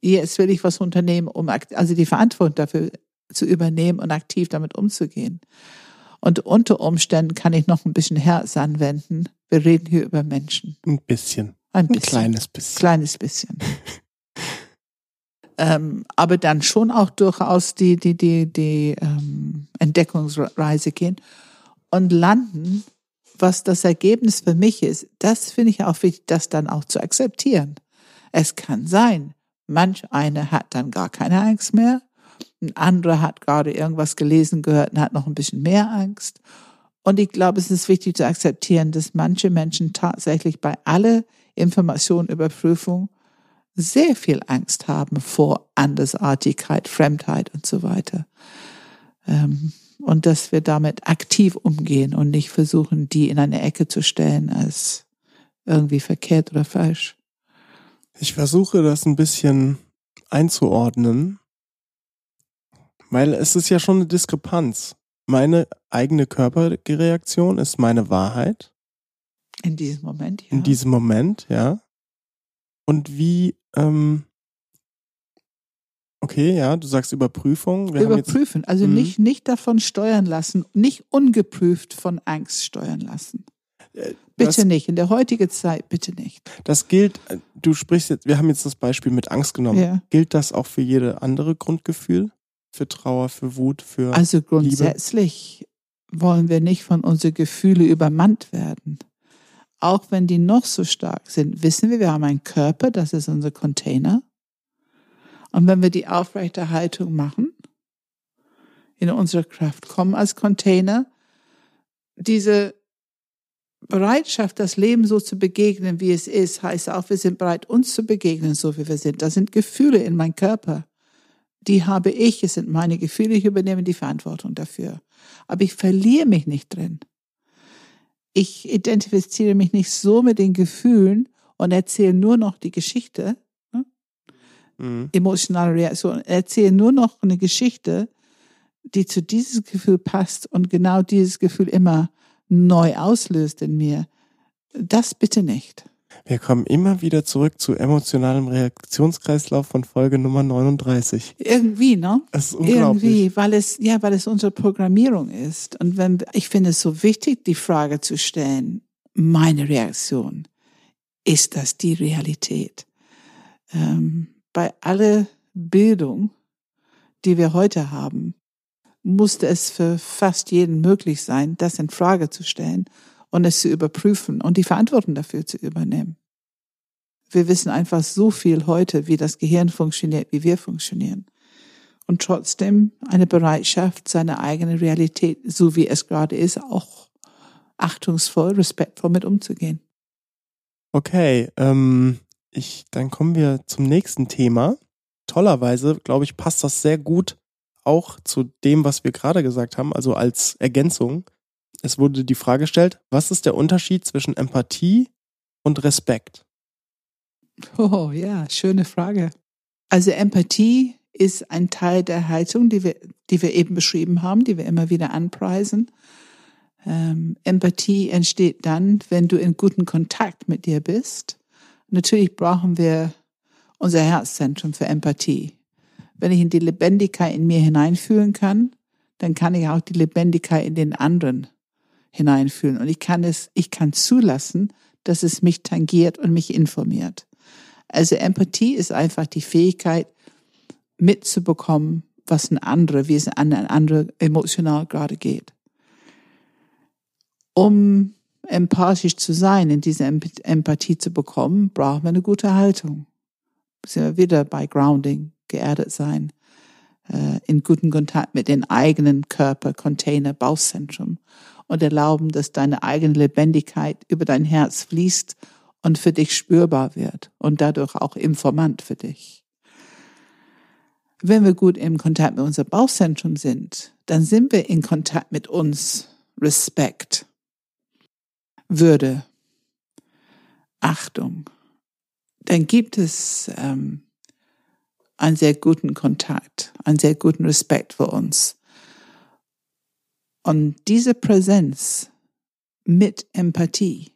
Jetzt will ich was unternehmen, um also die Verantwortung dafür zu übernehmen und aktiv damit umzugehen. Und unter Umständen kann ich noch ein bisschen Herz anwenden. Wir reden hier über Menschen. Ein bisschen. Ein, bisschen. ein kleines bisschen. Kleines bisschen. ähm, aber dann schon auch durchaus die, die, die, die ähm, Entdeckungsreise gehen und landen, was das Ergebnis für mich ist. Das finde ich auch wichtig, das dann auch zu akzeptieren. Es kann sein, manch eine hat dann gar keine Angst mehr ein anderer hat gerade irgendwas gelesen, gehört und hat noch ein bisschen mehr Angst. Und ich glaube, es ist wichtig zu akzeptieren, dass manche Menschen tatsächlich bei aller Informationenüberprüfung sehr viel Angst haben vor Andersartigkeit, Fremdheit und so weiter. Ähm, und dass wir damit aktiv umgehen und nicht versuchen, die in eine Ecke zu stellen als irgendwie verkehrt oder falsch. Ich versuche das ein bisschen einzuordnen weil es ist ja schon eine Diskrepanz. Meine eigene Körperreaktion ist meine Wahrheit. In diesem Moment, ja. In diesem Moment, ja. Und wie, ähm, okay, ja, du sagst Überprüfung. Wir Überprüfen, also mhm. nicht, nicht davon steuern lassen, nicht ungeprüft von Angst steuern lassen. Äh, Bitte das, nicht. In der heutigen Zeit bitte nicht. Das gilt, äh, du sprichst jetzt, wir haben jetzt das Beispiel mit Angst genommen. Ja. Gilt das auch für jede andere Grundgefühl? Für Trauer, für Wut, für. Also grundsätzlich wollen wir nicht von unseren Gefühlen übermannt werden. Auch wenn die noch so stark sind, wissen wir, wir haben einen Körper, das ist unser Container. Und wenn wir die aufrechte Haltung machen, in unserer Kraft kommen als Container, diese Bereitschaft, das Leben so zu begegnen, wie es ist, heißt auch, wir sind bereit, uns zu begegnen, so wie wir sind. Das sind Gefühle in meinem Körper. Die habe ich, es sind meine Gefühle, ich übernehme die Verantwortung dafür. Aber ich verliere mich nicht drin. Ich identifiziere mich nicht so mit den Gefühlen und erzähle nur noch die Geschichte, ne? mhm. emotionale Reaktion, erzähle nur noch eine Geschichte, die zu dieses Gefühl passt und genau dieses Gefühl immer neu auslöst in mir. Das bitte nicht. Wir kommen immer wieder zurück zu emotionalem Reaktionskreislauf von Folge Nummer 39. Irgendwie, ne? Das ist unglaublich. Irgendwie, weil es, ja, weil es unsere Programmierung ist. Und wenn, ich finde es so wichtig, die Frage zu stellen, meine Reaktion, ist das die Realität? Ähm, bei aller Bildung, die wir heute haben, musste es für fast jeden möglich sein, das in Frage zu stellen und es zu überprüfen und die Verantwortung dafür zu übernehmen. Wir wissen einfach so viel heute, wie das Gehirn funktioniert, wie wir funktionieren. Und trotzdem eine Bereitschaft, seine eigene Realität, so wie es gerade ist, auch achtungsvoll, respektvoll mit umzugehen. Okay, ähm, ich, dann kommen wir zum nächsten Thema. Tollerweise, glaube ich, passt das sehr gut auch zu dem, was wir gerade gesagt haben, also als Ergänzung. Es wurde die Frage gestellt, was ist der Unterschied zwischen Empathie und Respekt? Oh ja, schöne Frage. Also Empathie ist ein Teil der Haltung, die wir, die wir eben beschrieben haben, die wir immer wieder anpreisen. Ähm, Empathie entsteht dann, wenn du in guten Kontakt mit dir bist. Natürlich brauchen wir unser Herzzentrum für Empathie. Wenn ich in die Lebendigkeit in mir hineinfühlen kann, dann kann ich auch die Lebendigkeit in den anderen hineinfühlen. Und ich kann es, ich kann zulassen, dass es mich tangiert und mich informiert. Also Empathie ist einfach die Fähigkeit, mitzubekommen, was ein anderer, wie es an ein anderer emotional gerade geht. Um empathisch zu sein, in diese Empathie zu bekommen, brauchen wir eine gute Haltung. Sind wir wieder bei Grounding, geerdet sein, äh, in guten Kontakt mit den eigenen Körper, Container, Bauchzentrum und erlauben, dass deine eigene Lebendigkeit über dein Herz fließt und für dich spürbar wird und dadurch auch informant für dich. Wenn wir gut im Kontakt mit unserem Bauchzentrum sind, dann sind wir in Kontakt mit uns. Respekt, Würde, Achtung. Dann gibt es ähm, einen sehr guten Kontakt, einen sehr guten Respekt für uns. Und diese Präsenz mit Empathie,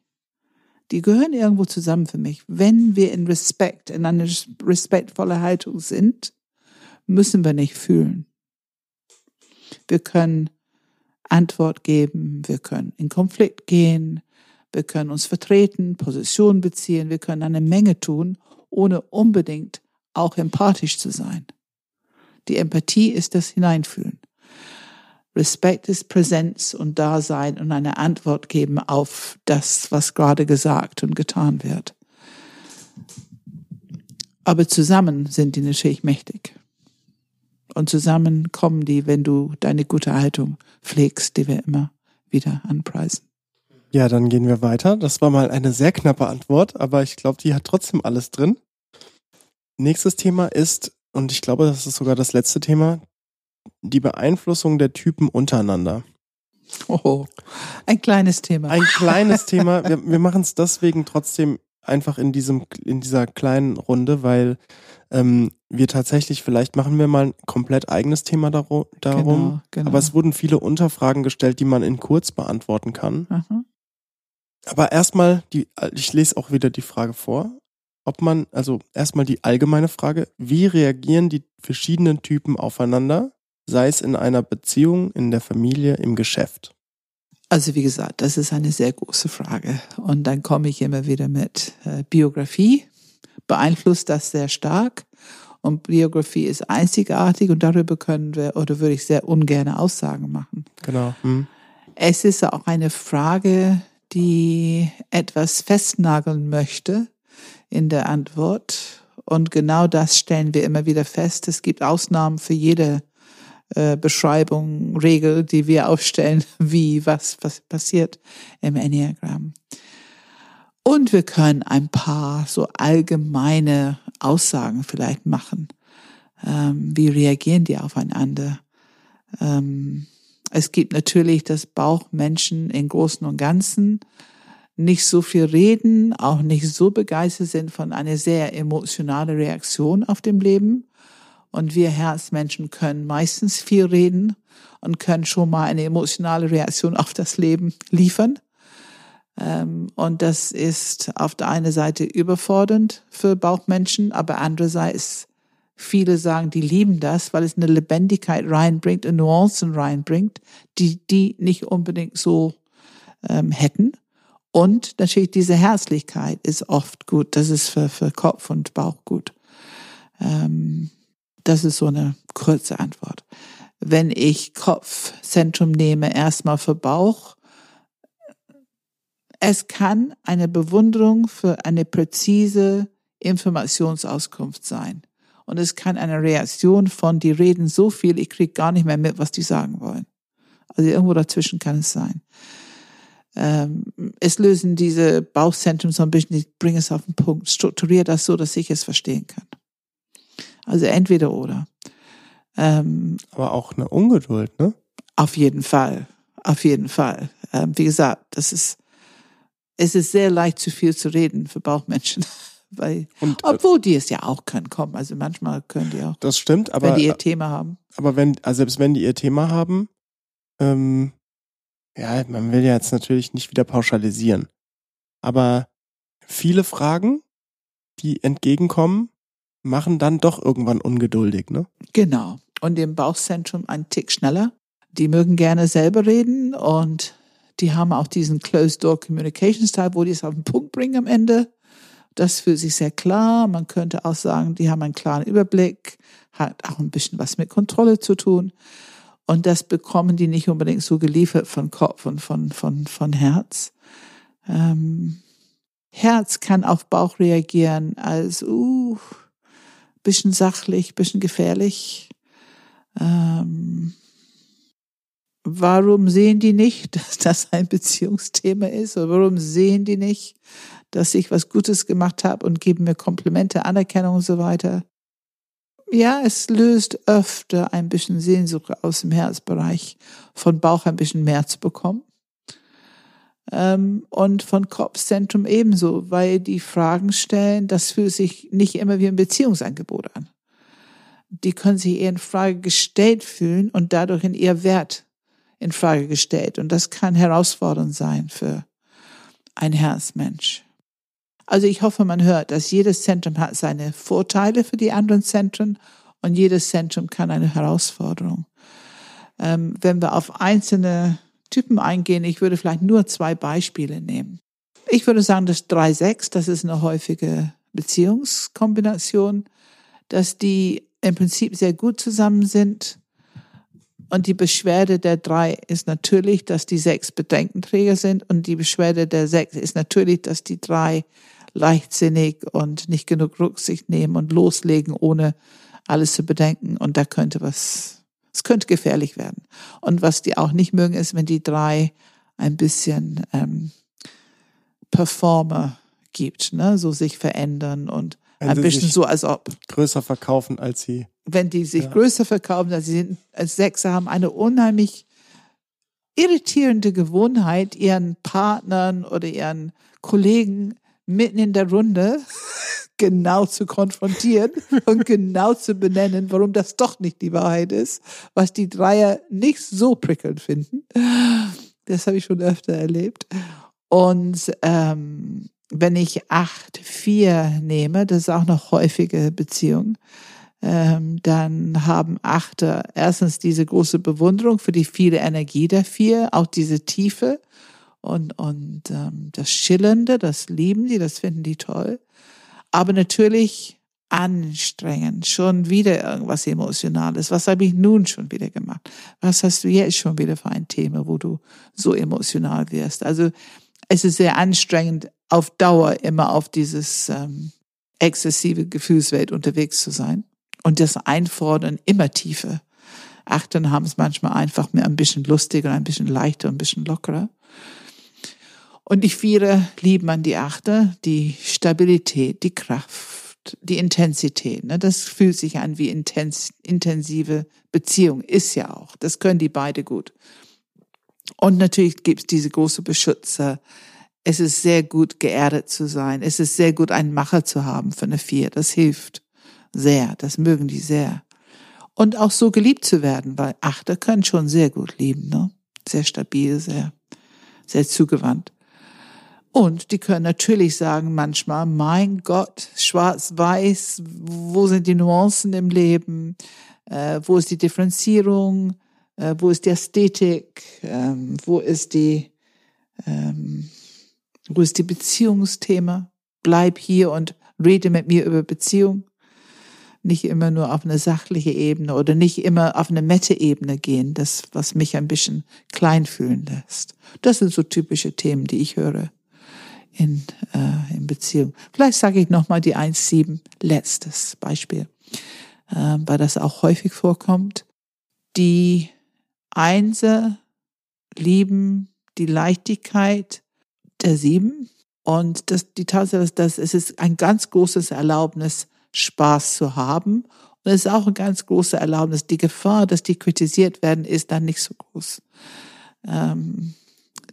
die gehören irgendwo zusammen für mich. Wenn wir in Respekt, in einer respektvolle Haltung sind, müssen wir nicht fühlen. Wir können Antwort geben, wir können in Konflikt gehen, wir können uns vertreten, Position beziehen, wir können eine Menge tun, ohne unbedingt auch empathisch zu sein. Die Empathie ist das Hineinfühlen. Respekt ist Präsenz und Dasein und eine Antwort geben auf das, was gerade gesagt und getan wird. Aber zusammen sind die natürlich mächtig. Und zusammen kommen die, wenn du deine gute Haltung pflegst, die wir immer wieder anpreisen. Ja, dann gehen wir weiter. Das war mal eine sehr knappe Antwort, aber ich glaube, die hat trotzdem alles drin. Nächstes Thema ist, und ich glaube, das ist sogar das letzte Thema, die Beeinflussung der Typen untereinander. Oh, ein kleines Thema. Ein kleines Thema. Wir, wir machen es deswegen trotzdem einfach in diesem in dieser kleinen Runde, weil ähm, wir tatsächlich vielleicht machen wir mal ein komplett eigenes Thema darum. Genau, genau. Aber es wurden viele Unterfragen gestellt, die man in kurz beantworten kann. Aha. Aber erstmal die, ich lese auch wieder die Frage vor ob man, also erstmal die allgemeine Frage, wie reagieren die verschiedenen Typen aufeinander, sei es in einer Beziehung, in der Familie, im Geschäft? Also wie gesagt, das ist eine sehr große Frage. Und dann komme ich immer wieder mit äh, Biografie. Beeinflusst das sehr stark. Und Biografie ist einzigartig und darüber können wir oder würde ich sehr ungern Aussagen machen. Genau. Hm. Es ist auch eine Frage, die etwas festnageln möchte in der Antwort. Und genau das stellen wir immer wieder fest. Es gibt Ausnahmen für jede äh, Beschreibung, Regel, die wir aufstellen, wie was, was passiert im Enneagramm. Und wir können ein paar so allgemeine Aussagen vielleicht machen. Ähm, wie reagieren die aufeinander? Ähm, es gibt natürlich das Bauchmenschen im Großen und Ganzen nicht so viel reden, auch nicht so begeistert sind von einer sehr emotionalen Reaktion auf dem Leben. Und wir Herzmenschen können meistens viel reden und können schon mal eine emotionale Reaktion auf das Leben liefern. Ähm, und das ist auf der einen Seite überfordernd für Bauchmenschen, aber andererseits viele sagen, die lieben das, weil es eine Lebendigkeit reinbringt und Nuancen reinbringt, die die nicht unbedingt so ähm, hätten. Und natürlich diese Herzlichkeit ist oft gut. Das ist für, für Kopf und Bauch gut. Ähm, das ist so eine kurze Antwort. Wenn ich Kopfzentrum nehme, erstmal für Bauch, es kann eine Bewunderung für eine präzise Informationsauskunft sein. Und es kann eine Reaktion von, die reden so viel, ich krieg gar nicht mehr mit, was die sagen wollen. Also irgendwo dazwischen kann es sein. Ähm, es lösen diese Bauchzentren so ein bisschen, ich bringe es auf den Punkt, strukturiere das so, dass ich es verstehen kann. Also entweder oder. Ähm, Aber auch eine Ungeduld, ne? Auf jeden Fall. Auf jeden Fall. Ähm, wie gesagt, das ist, es ist sehr leicht zu viel zu reden für Bauchmenschen. Weil, und, äh, obwohl die es ja auch können, kommen. Also manchmal können die auch. Das stimmt, aber. Wenn die ihr Thema haben. Aber wenn, also selbst wenn die ihr Thema haben, ähm, ja, man will ja jetzt natürlich nicht wieder pauschalisieren. Aber viele Fragen, die entgegenkommen, machen dann doch irgendwann ungeduldig, ne? Genau. Und im Bauchzentrum ein Tick schneller. Die mögen gerne selber reden und die haben auch diesen Closed Door Communication Style, wo die es auf den Punkt bringen am Ende. Das fühlt sich sehr klar. Man könnte auch sagen, die haben einen klaren Überblick, hat auch ein bisschen was mit Kontrolle zu tun. Und das bekommen die nicht unbedingt so geliefert von Kopf und von, von, von Herz. Ähm, Herz kann auf Bauch reagieren als, uh, bisschen sachlich, bisschen gefährlich. Ähm, warum sehen die nicht, dass das ein Beziehungsthema ist? Oder warum sehen die nicht, dass ich was Gutes gemacht habe und geben mir Komplimente, Anerkennung und so weiter? Ja, es löst öfter ein bisschen Sehnsucht aus dem Herzbereich, von Bauch ein bisschen mehr zu bekommen. Ähm, und von Kopfzentrum ebenso, weil die Fragen stellen, das fühlt sich nicht immer wie ein Beziehungsangebot an. Die können sich eher in Frage gestellt fühlen und dadurch in ihr Wert in Frage gestellt. Und das kann herausfordernd sein für ein Herzmensch. Also ich hoffe, man hört, dass jedes Zentrum hat seine Vorteile für die anderen Zentren und jedes Zentrum kann eine Herausforderung. Ähm, wenn wir auf einzelne Typen eingehen. Ich würde vielleicht nur zwei Beispiele nehmen. Ich würde sagen, das 3-6, das ist eine häufige Beziehungskombination, dass die im Prinzip sehr gut zusammen sind. Und die Beschwerde der drei ist natürlich, dass die sechs Bedenkenträger sind. Und die Beschwerde der sechs ist natürlich, dass die drei leichtsinnig und nicht genug Rücksicht nehmen und loslegen, ohne alles zu bedenken. Und da könnte was es könnte gefährlich werden. Und was die auch nicht mögen, ist, wenn die drei ein bisschen ähm, Performer gibt, ne? so sich verändern und wenn ein bisschen so, als ob. Größer verkaufen als sie. Wenn die sich ja. größer verkaufen als sie sind, als Sechser haben eine unheimlich irritierende Gewohnheit, ihren Partnern oder ihren Kollegen mitten in der Runde genau zu konfrontieren und genau zu benennen, warum das doch nicht die Wahrheit ist, was die Dreier nicht so prickelnd finden. Das habe ich schon öfter erlebt. Und ähm, wenn ich acht vier nehme, das ist auch eine häufige Beziehung, ähm, dann haben Achter erstens diese große Bewunderung für die viele Energie der Vier, auch diese Tiefe und, und ähm, das Schillernde, das lieben die, das finden die toll. Aber natürlich anstrengend, schon wieder irgendwas Emotionales. Was habe ich nun schon wieder gemacht? Was hast du jetzt schon wieder für ein Thema, wo du so emotional wirst? Also es ist sehr anstrengend, auf Dauer immer auf dieses ähm, exzessive Gefühlswelt unterwegs zu sein und das Einfordern immer tiefer. Achten haben es manchmal einfach mehr ein bisschen lustiger, ein bisschen leichter, ein bisschen lockerer. Und die Viere lieben an die Achter die Stabilität, die Kraft, die Intensität. Ne? Das fühlt sich an wie intens, intensive Beziehung. Ist ja auch. Das können die beide gut. Und natürlich gibt es diese große Beschützer. Es ist sehr gut, geerdet zu sein. Es ist sehr gut, einen Macher zu haben für eine Vier. Das hilft sehr. Das mögen die sehr. Und auch so geliebt zu werden, weil Achter können schon sehr gut lieben, ne? Sehr stabil, sehr, sehr zugewandt. Und die können natürlich sagen manchmal, mein Gott, schwarz-weiß, wo sind die Nuancen im Leben? Äh, wo ist die Differenzierung? Äh, wo ist die Ästhetik? Ähm, wo ist die, ähm, wo ist die Beziehungsthema? Bleib hier und rede mit mir über Beziehung. Nicht immer nur auf eine sachliche Ebene oder nicht immer auf eine Mette-Ebene gehen, das, was mich ein bisschen klein fühlen lässt. Das sind so typische Themen, die ich höre in, äh, in Beziehung. Vielleicht sage ich nochmal die 1.7, letztes Beispiel, äh, weil das auch häufig vorkommt. Die Einser lieben die Leichtigkeit der Sieben und das, die Tatsache ist, dass es ist ein ganz großes Erlaubnis, Spaß zu haben. Und es ist auch ein ganz großes Erlaubnis. Die Gefahr, dass die kritisiert werden, ist dann nicht so groß. Ähm,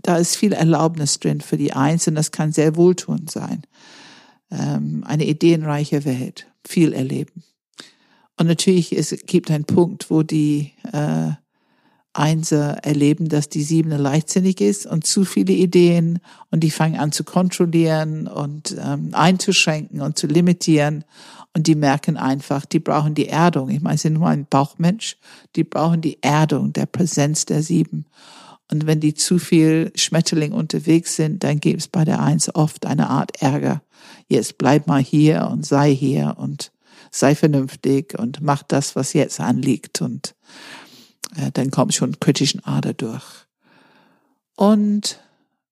da ist viel Erlaubnis drin für die Einzelnen. Das kann sehr wohltuend sein. Ähm, eine ideenreiche Welt, viel erleben. Und natürlich es gibt einen Punkt, wo die äh, Einser erleben, dass die Siebene leichtsinnig ist und zu viele Ideen und die fangen an zu kontrollieren und ähm, einzuschränken und zu limitieren und die merken einfach, die brauchen die Erdung. Ich meine, sie sind nur ein Bauchmensch, die brauchen die Erdung der Präsenz der Sieben. Und wenn die zu viel Schmetterling unterwegs sind, dann gibt es bei der Eins oft eine Art Ärger. Jetzt bleib mal hier und sei hier und sei vernünftig und mach das, was jetzt anliegt. Und äh, dann kommt schon kritischen Ader durch. Und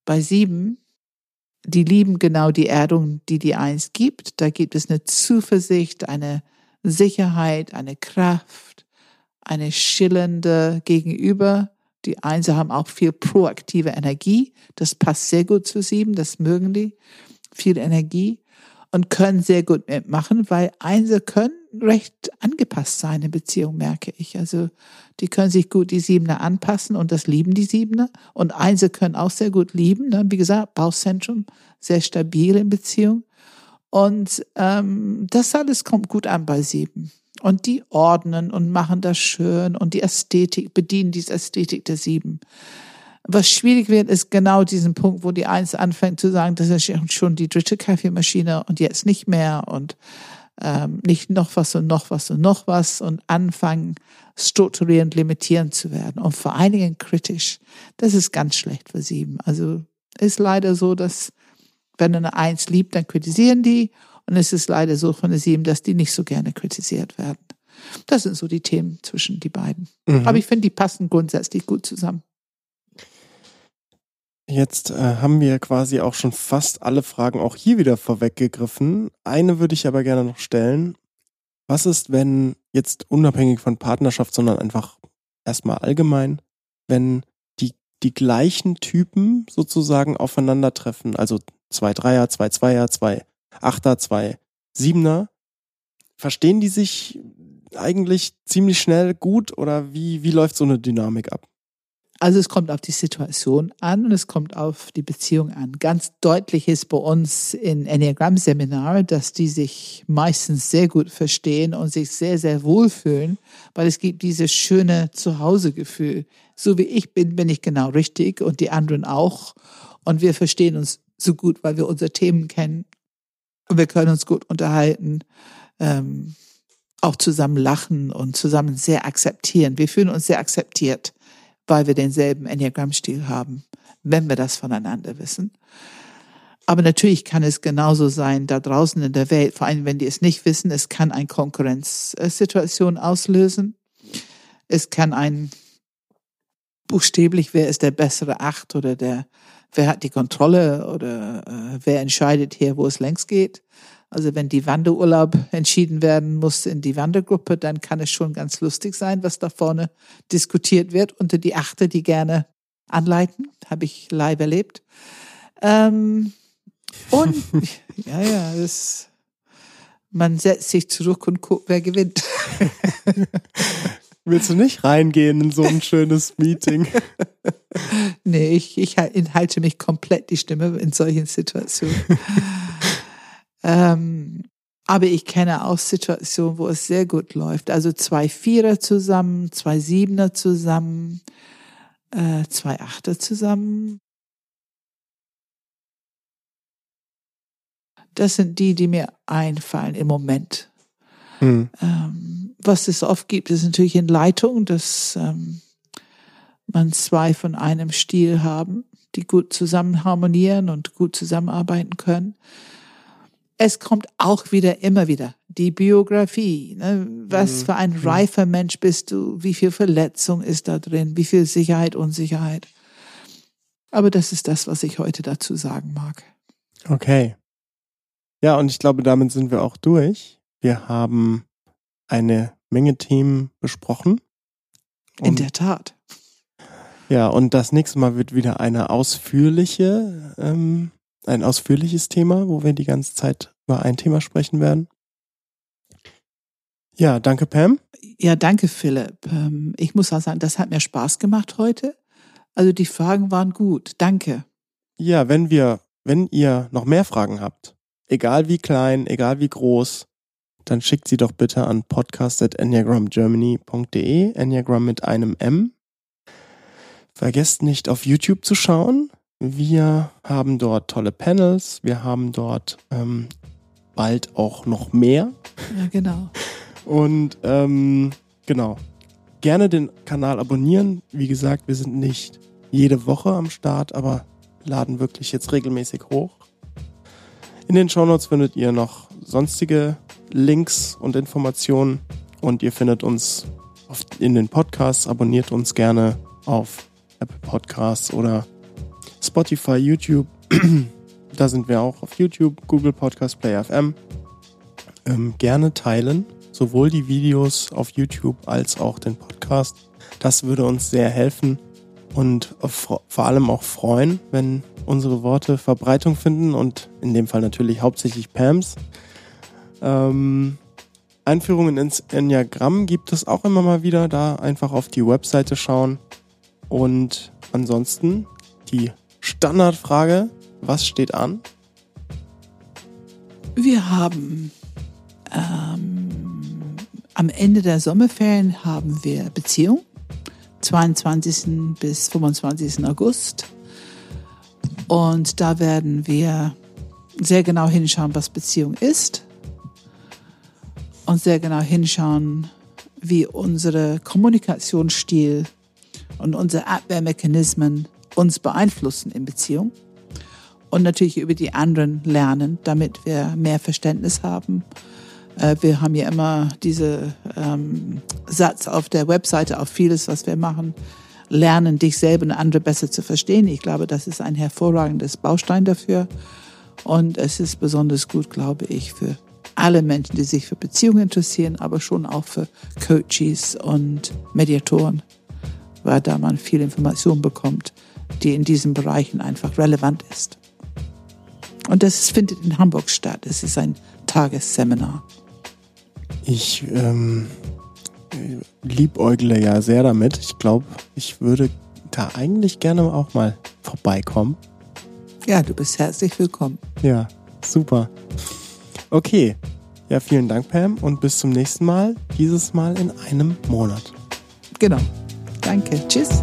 bei sieben, die lieben genau die Erdung, die die Eins gibt. Da gibt es eine Zuversicht, eine Sicherheit, eine Kraft, eine schillernde Gegenüber die Einser haben auch viel proaktive Energie. Das passt sehr gut zu sieben. Das mögen die. Viel Energie und können sehr gut mitmachen, weil Einser können recht angepasst sein in Beziehung, merke ich. Also die können sich gut die Siebener anpassen und das lieben die Siebener. Und Einser können auch sehr gut lieben. Ne? Wie gesagt, Bauchzentrum, sehr stabil in Beziehung. Und ähm, das alles kommt gut an bei Sieben und die ordnen und machen das schön und die Ästhetik, bedienen diese Ästhetik der Sieben. Was schwierig wird, ist genau diesen Punkt, wo die Eins anfängt zu sagen, das ist schon die dritte Kaffeemaschine und jetzt nicht mehr und ähm, nicht noch was und noch was und noch was und anfangen, strukturierend limitierend zu werden und vor allen Dingen kritisch. Das ist ganz schlecht für Sieben. Also ist leider so, dass wenn eine Eins liebt, dann kritisieren die und es ist leider so von der Sieben, dass die nicht so gerne kritisiert werden. Das sind so die Themen zwischen die beiden. Mhm. Aber ich finde, die passen grundsätzlich gut zusammen. Jetzt äh, haben wir quasi auch schon fast alle Fragen auch hier wieder vorweggegriffen. Eine würde ich aber gerne noch stellen. Was ist, wenn jetzt unabhängig von Partnerschaft, sondern einfach erstmal allgemein, wenn die, die gleichen Typen sozusagen aufeinandertreffen, also zwei Dreier, zwei Zweier, zwei Achter, zwei Siebener. Verstehen die sich eigentlich ziemlich schnell gut oder wie, wie läuft so eine Dynamik ab? Also es kommt auf die Situation an und es kommt auf die Beziehung an. Ganz deutlich ist bei uns in Enneagramm-Seminar, dass die sich meistens sehr gut verstehen und sich sehr, sehr wohlfühlen, weil es gibt dieses schöne Zuhausegefühl. So wie ich bin, bin ich genau richtig und die anderen auch. Und wir verstehen uns so gut, weil wir unsere Themen kennen wir können uns gut unterhalten. Ähm, auch zusammen lachen und zusammen sehr akzeptieren. Wir fühlen uns sehr akzeptiert, weil wir denselben Enneagramm-Stil haben, wenn wir das voneinander wissen. Aber natürlich kann es genauso sein, da draußen in der Welt, vor allem wenn die es nicht wissen, es kann eine Konkurrenzsituation auslösen. Es kann ein buchstäblich, wer ist der bessere Acht oder der, wer hat die Kontrolle oder äh, wer entscheidet hier, wo es längst geht. Also wenn die Wanderurlaub entschieden werden muss in die Wandergruppe, dann kann es schon ganz lustig sein, was da vorne diskutiert wird unter die Achte, die gerne anleiten. Habe ich live erlebt. Ähm, und ja, ja, das, man setzt sich zurück und guckt, wer gewinnt. Willst du nicht reingehen in so ein schönes Meeting? nee, ich, ich halte mich komplett die Stimme in solchen Situationen. ähm, aber ich kenne auch Situationen, wo es sehr gut läuft. Also zwei Vierer zusammen, zwei Siebener zusammen, äh, zwei Achter zusammen. Das sind die, die mir einfallen im Moment. Hm. Ähm, was es oft gibt, ist natürlich in Leitung, dass ähm, man zwei von einem Stil haben, die gut zusammen harmonieren und gut zusammenarbeiten können. Es kommt auch wieder, immer wieder die Biografie. Ne? Was hm. für ein hm. reifer Mensch bist du? Wie viel Verletzung ist da drin? Wie viel Sicherheit, Unsicherheit? Aber das ist das, was ich heute dazu sagen mag. Okay. Ja, und ich glaube, damit sind wir auch durch. Wir haben eine Menge Themen besprochen. In der Tat. Ja, und das nächste Mal wird wieder eine ausführliche, ähm, ein ausführliches Thema, wo wir die ganze Zeit über ein Thema sprechen werden. Ja, danke Pam. Ja, danke Philipp. Ähm, ich muss auch sagen, das hat mir Spaß gemacht heute. Also die Fragen waren gut. Danke. Ja, wenn wir, wenn ihr noch mehr Fragen habt, egal wie klein, egal wie groß, dann schickt sie doch bitte an podcast.enneagramgermany.de, Enneagram mit einem M. Vergesst nicht auf YouTube zu schauen. Wir haben dort tolle Panels, wir haben dort ähm, bald auch noch mehr. Ja, genau. Und ähm, genau, gerne den Kanal abonnieren. Wie gesagt, wir sind nicht jede Woche am Start, aber laden wirklich jetzt regelmäßig hoch. In den Shownotes findet ihr noch sonstige Links und Informationen und ihr findet uns in den Podcasts. Abonniert uns gerne auf Apple Podcasts oder Spotify, YouTube. da sind wir auch auf YouTube, Google Podcast Player FM. Ähm, gerne teilen, sowohl die Videos auf YouTube als auch den Podcast. Das würde uns sehr helfen und vor allem auch freuen, wenn unsere Worte Verbreitung finden und in dem Fall natürlich hauptsächlich Pams. Ähm, Einführungen ins Enneagramm gibt es auch immer mal wieder, da einfach auf die Webseite schauen. Und ansonsten die Standardfrage, was steht an? Wir haben ähm, am Ende der Sommerferien haben wir Beziehung, 22. bis 25. August. Und da werden wir sehr genau hinschauen, was Beziehung ist und sehr genau hinschauen, wie unsere Kommunikationsstil und unsere Abwehrmechanismen uns beeinflussen in Beziehung und natürlich über die anderen lernen, damit wir mehr Verständnis haben. Äh, wir haben ja immer diese ähm, Satz auf der Webseite auf vieles, was wir machen lernen, dich selber und andere besser zu verstehen. Ich glaube, das ist ein hervorragendes Baustein dafür. Und es ist besonders gut, glaube ich, für alle Menschen, die sich für Beziehungen interessieren, aber schon auch für Coaches und Mediatoren, weil da man viel Information bekommt, die in diesen Bereichen einfach relevant ist. Und das findet in Hamburg statt. Es ist ein Tagesseminar. Ich ähm, liebäugle ja sehr damit. Ich glaube, ich würde da eigentlich gerne auch mal vorbeikommen. Ja, du bist herzlich willkommen. Ja, super. Okay. Ja, vielen Dank, Pam, und bis zum nächsten Mal. Dieses Mal in einem Monat. Genau. Danke. Tschüss.